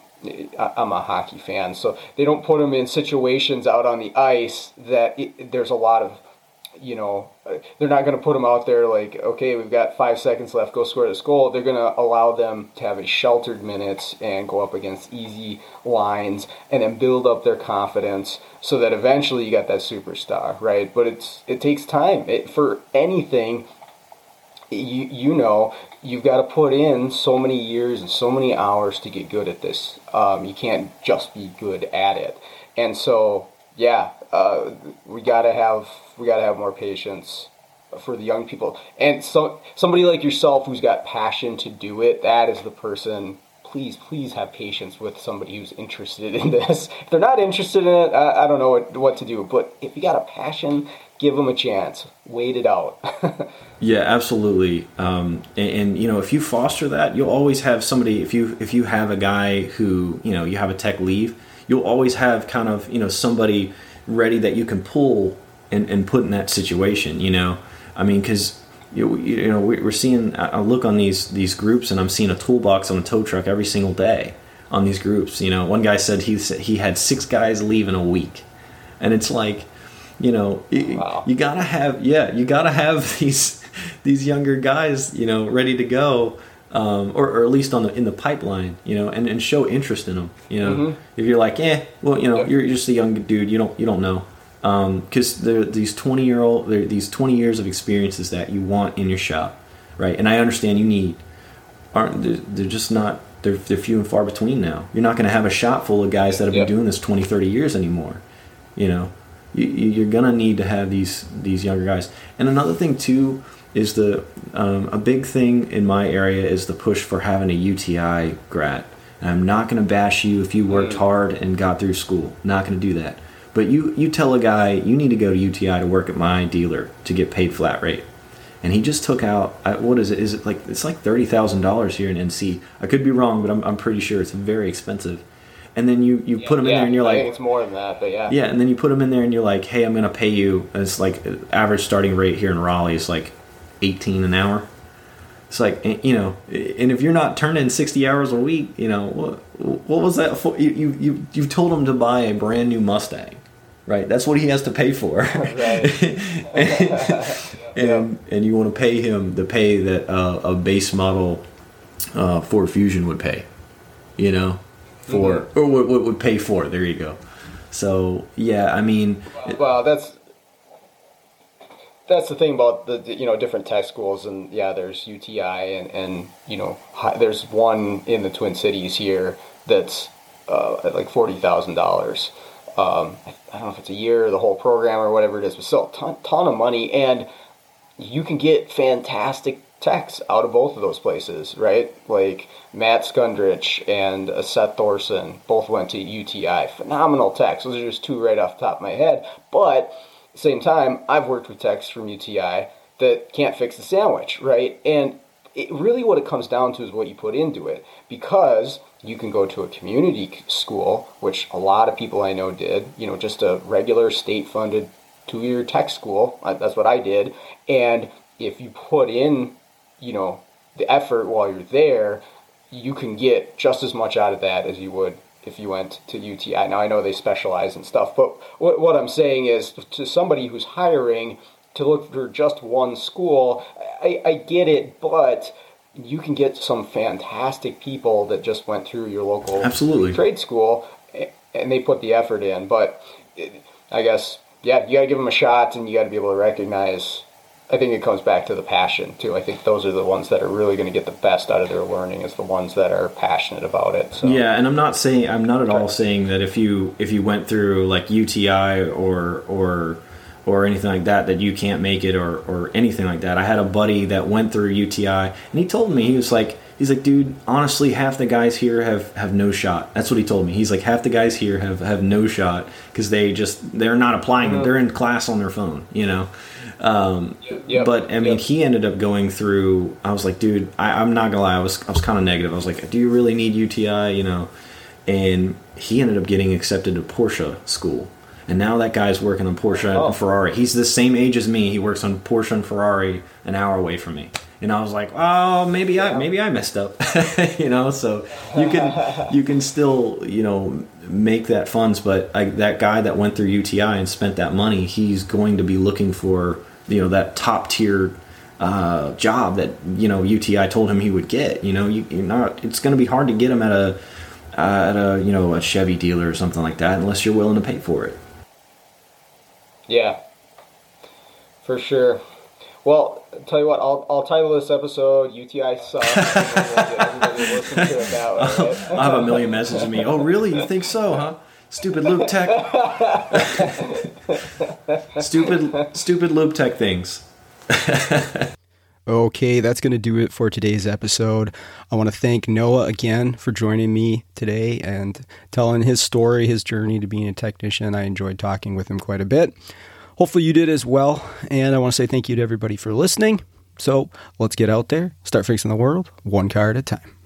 B: I'm a hockey fan, so they don't put them in situations out on the ice that it, there's a lot of, you know, they're not going to put them out there like, okay, we've got five seconds left, go score this goal. They're going to allow them to have a sheltered minutes and go up against easy lines and then build up their confidence so that eventually you got that superstar, right? But it's it takes time it, for anything. You you know you've got to put in so many years and so many hours to get good at this. Um, you can't just be good at it. And so, yeah, uh, we gotta have we gotta have more patience for the young people. And so somebody like yourself who's got passion to do it, that is the person. Please, please have patience with somebody who's interested in <laughs> this. If they're not interested in it, I, I don't know what, what to do. But if you got a passion give them a chance. Wait it out. <laughs>
C: yeah, absolutely. Um, and, and, you know, if you foster that, you'll always have somebody. If you if you have a guy who you know you have a tech leave, you'll always have kind of you know somebody ready that you can pull and, and put in that situation. You know, I mean, because you, you know we're seeing. I look on these these groups and I'm seeing a toolbox on a tow truck every single day on these groups. You know, one guy said he he had six guys leave in a week, and it's like you know wow. you, you gotta have yeah you gotta have <laughs> these these younger guys you know ready to go um, or, or at least on the in the pipeline you know and, and show interest in them you know mm-hmm. if you're like eh well you know you're just a young dude you don't you don't know because um, these 20 year old these 20 years of experiences that you want in your shop right and i understand you need aren't they're, they're just not they're, they're few and far between now. You're not going to have a shop full of guys that have
B: Yep.
C: been doing this 20, 30 years anymore. You know, you, you- you're going to need to have these these younger guys. And another thing too is the um, a big thing in my area is the push for having a UTI grad. And I'm not going to bash you if you worked hard and got through school. Not going to do that. But you you tell a guy you need to go to UTI to work at my dealer to get paid flat rate and he just took out what is it is it like it's like $30,000 here in NC I could be wrong but I'm, I'm pretty sure it's very expensive and then you you put him in there and you're
B: I
C: like
B: it's more than that, but yeah.
C: yeah and then you put him in there and you're like hey I'm gonna pay you and it's like uh, average starting rate here in Raleigh is like 18 an hour. It's like eh, you know and if you're not turning 60 hours a week you know what what was that for? You you you, told him to buy a brand new Mustang right? That's what he has to pay for. <laughs> <laughs> And and you want to pay him the pay that uh, a base model uh, Ford Fusion would pay, you know, for or what, would pay for. There you go. So yeah, I mean, it-
B: Well, that's that's the thing about the the, you know different tech schools, and yeah, there's UTI, and and you know hi, there's one in the Twin Cities here that's uh, like forty thousand dollars. Um, I, I don't know if it's a year, or the whole program, or whatever it is, but still a ton, ton of money, and you can get fantastic techs out of both of those places, right? Like Matt Skundrich and uh, Seth Thorson both went to UTI. Phenomenal techs. Those are just two right off the top of my head. But same time, I've worked with techs from UTI that can't fix the sandwich, right? And it really what it comes down to is what you put into it because you can go to a community school which a lot of people i know did you know just a regular state funded two-year tech school uh, that's what i did and if you put in you know the effort while you're there you can get just as much out of that as you would if you went to uti now i know they specialize in stuff but what, what i'm saying is to somebody who's hiring to look for just one school. I, I get it, but you can get some fantastic people that just went through your local
C: Absolutely.
B: trade school and they put the effort in. But I guess, yeah, you got to give them a shot and you got to be able to recognize. I think it comes back to the passion too. I think those are the ones that are really going to get the best out of their learning. Is the ones that are passionate about it. So.
C: yeah, and I'm not saying I'm not at all saying that if you if you went through like UTI or or or anything like that that you can't make it or or anything like that. I had a buddy that went through UTI and he told me he was like he's like dude honestly half the guys here have have no shot. That's what he told me. He's like half the guys here have have no shot because they just they're not applying. They're in class on their phone, you know. Um,
B: Yep,
C: but I mean,
B: yep.
C: he ended up going through. I was like, dude, I, I'm not gonna lie. I was I was kind of negative. I was like, do you really need UTI? You know, and he ended up getting accepted to Porsche school. And now that guy's working on Porsche
B: Oh.
C: and Ferrari. He's the same age as me. He works on Porsche and Ferrari an hour away from me. And I was like, oh, maybe I maybe I messed up, <laughs> you know. So you can <laughs> you can still you know make that funds, but I, that guy that went through UTI and spent that money, he's going to be looking for you know that top tier uh, job that you know UTI told him he would get. You know, you, you're not. It's going to be hard to get him at a uh, at a you know a Chevy dealer or something like that unless you're willing to pay for it.
B: Yeah, for sure. Well, tell you what, I'll, I'll title this episode "UTI Sucks." and then we'll to listen to it that right? <laughs>
C: I have a million messages to me. Oh, really? You think so, huh? Stupid Lube Tech. stupid, stupid Lube Tech things. <laughs>
A: Okay, that's going to do it for today's episode. I want to thank Noah again for joining me today and telling his story, his journey to being a technician. I enjoyed talking with him quite a bit. Hopefully, you did as well. And I want to say thank you to everybody for listening. So let's get out there, start fixing the world one car at a time.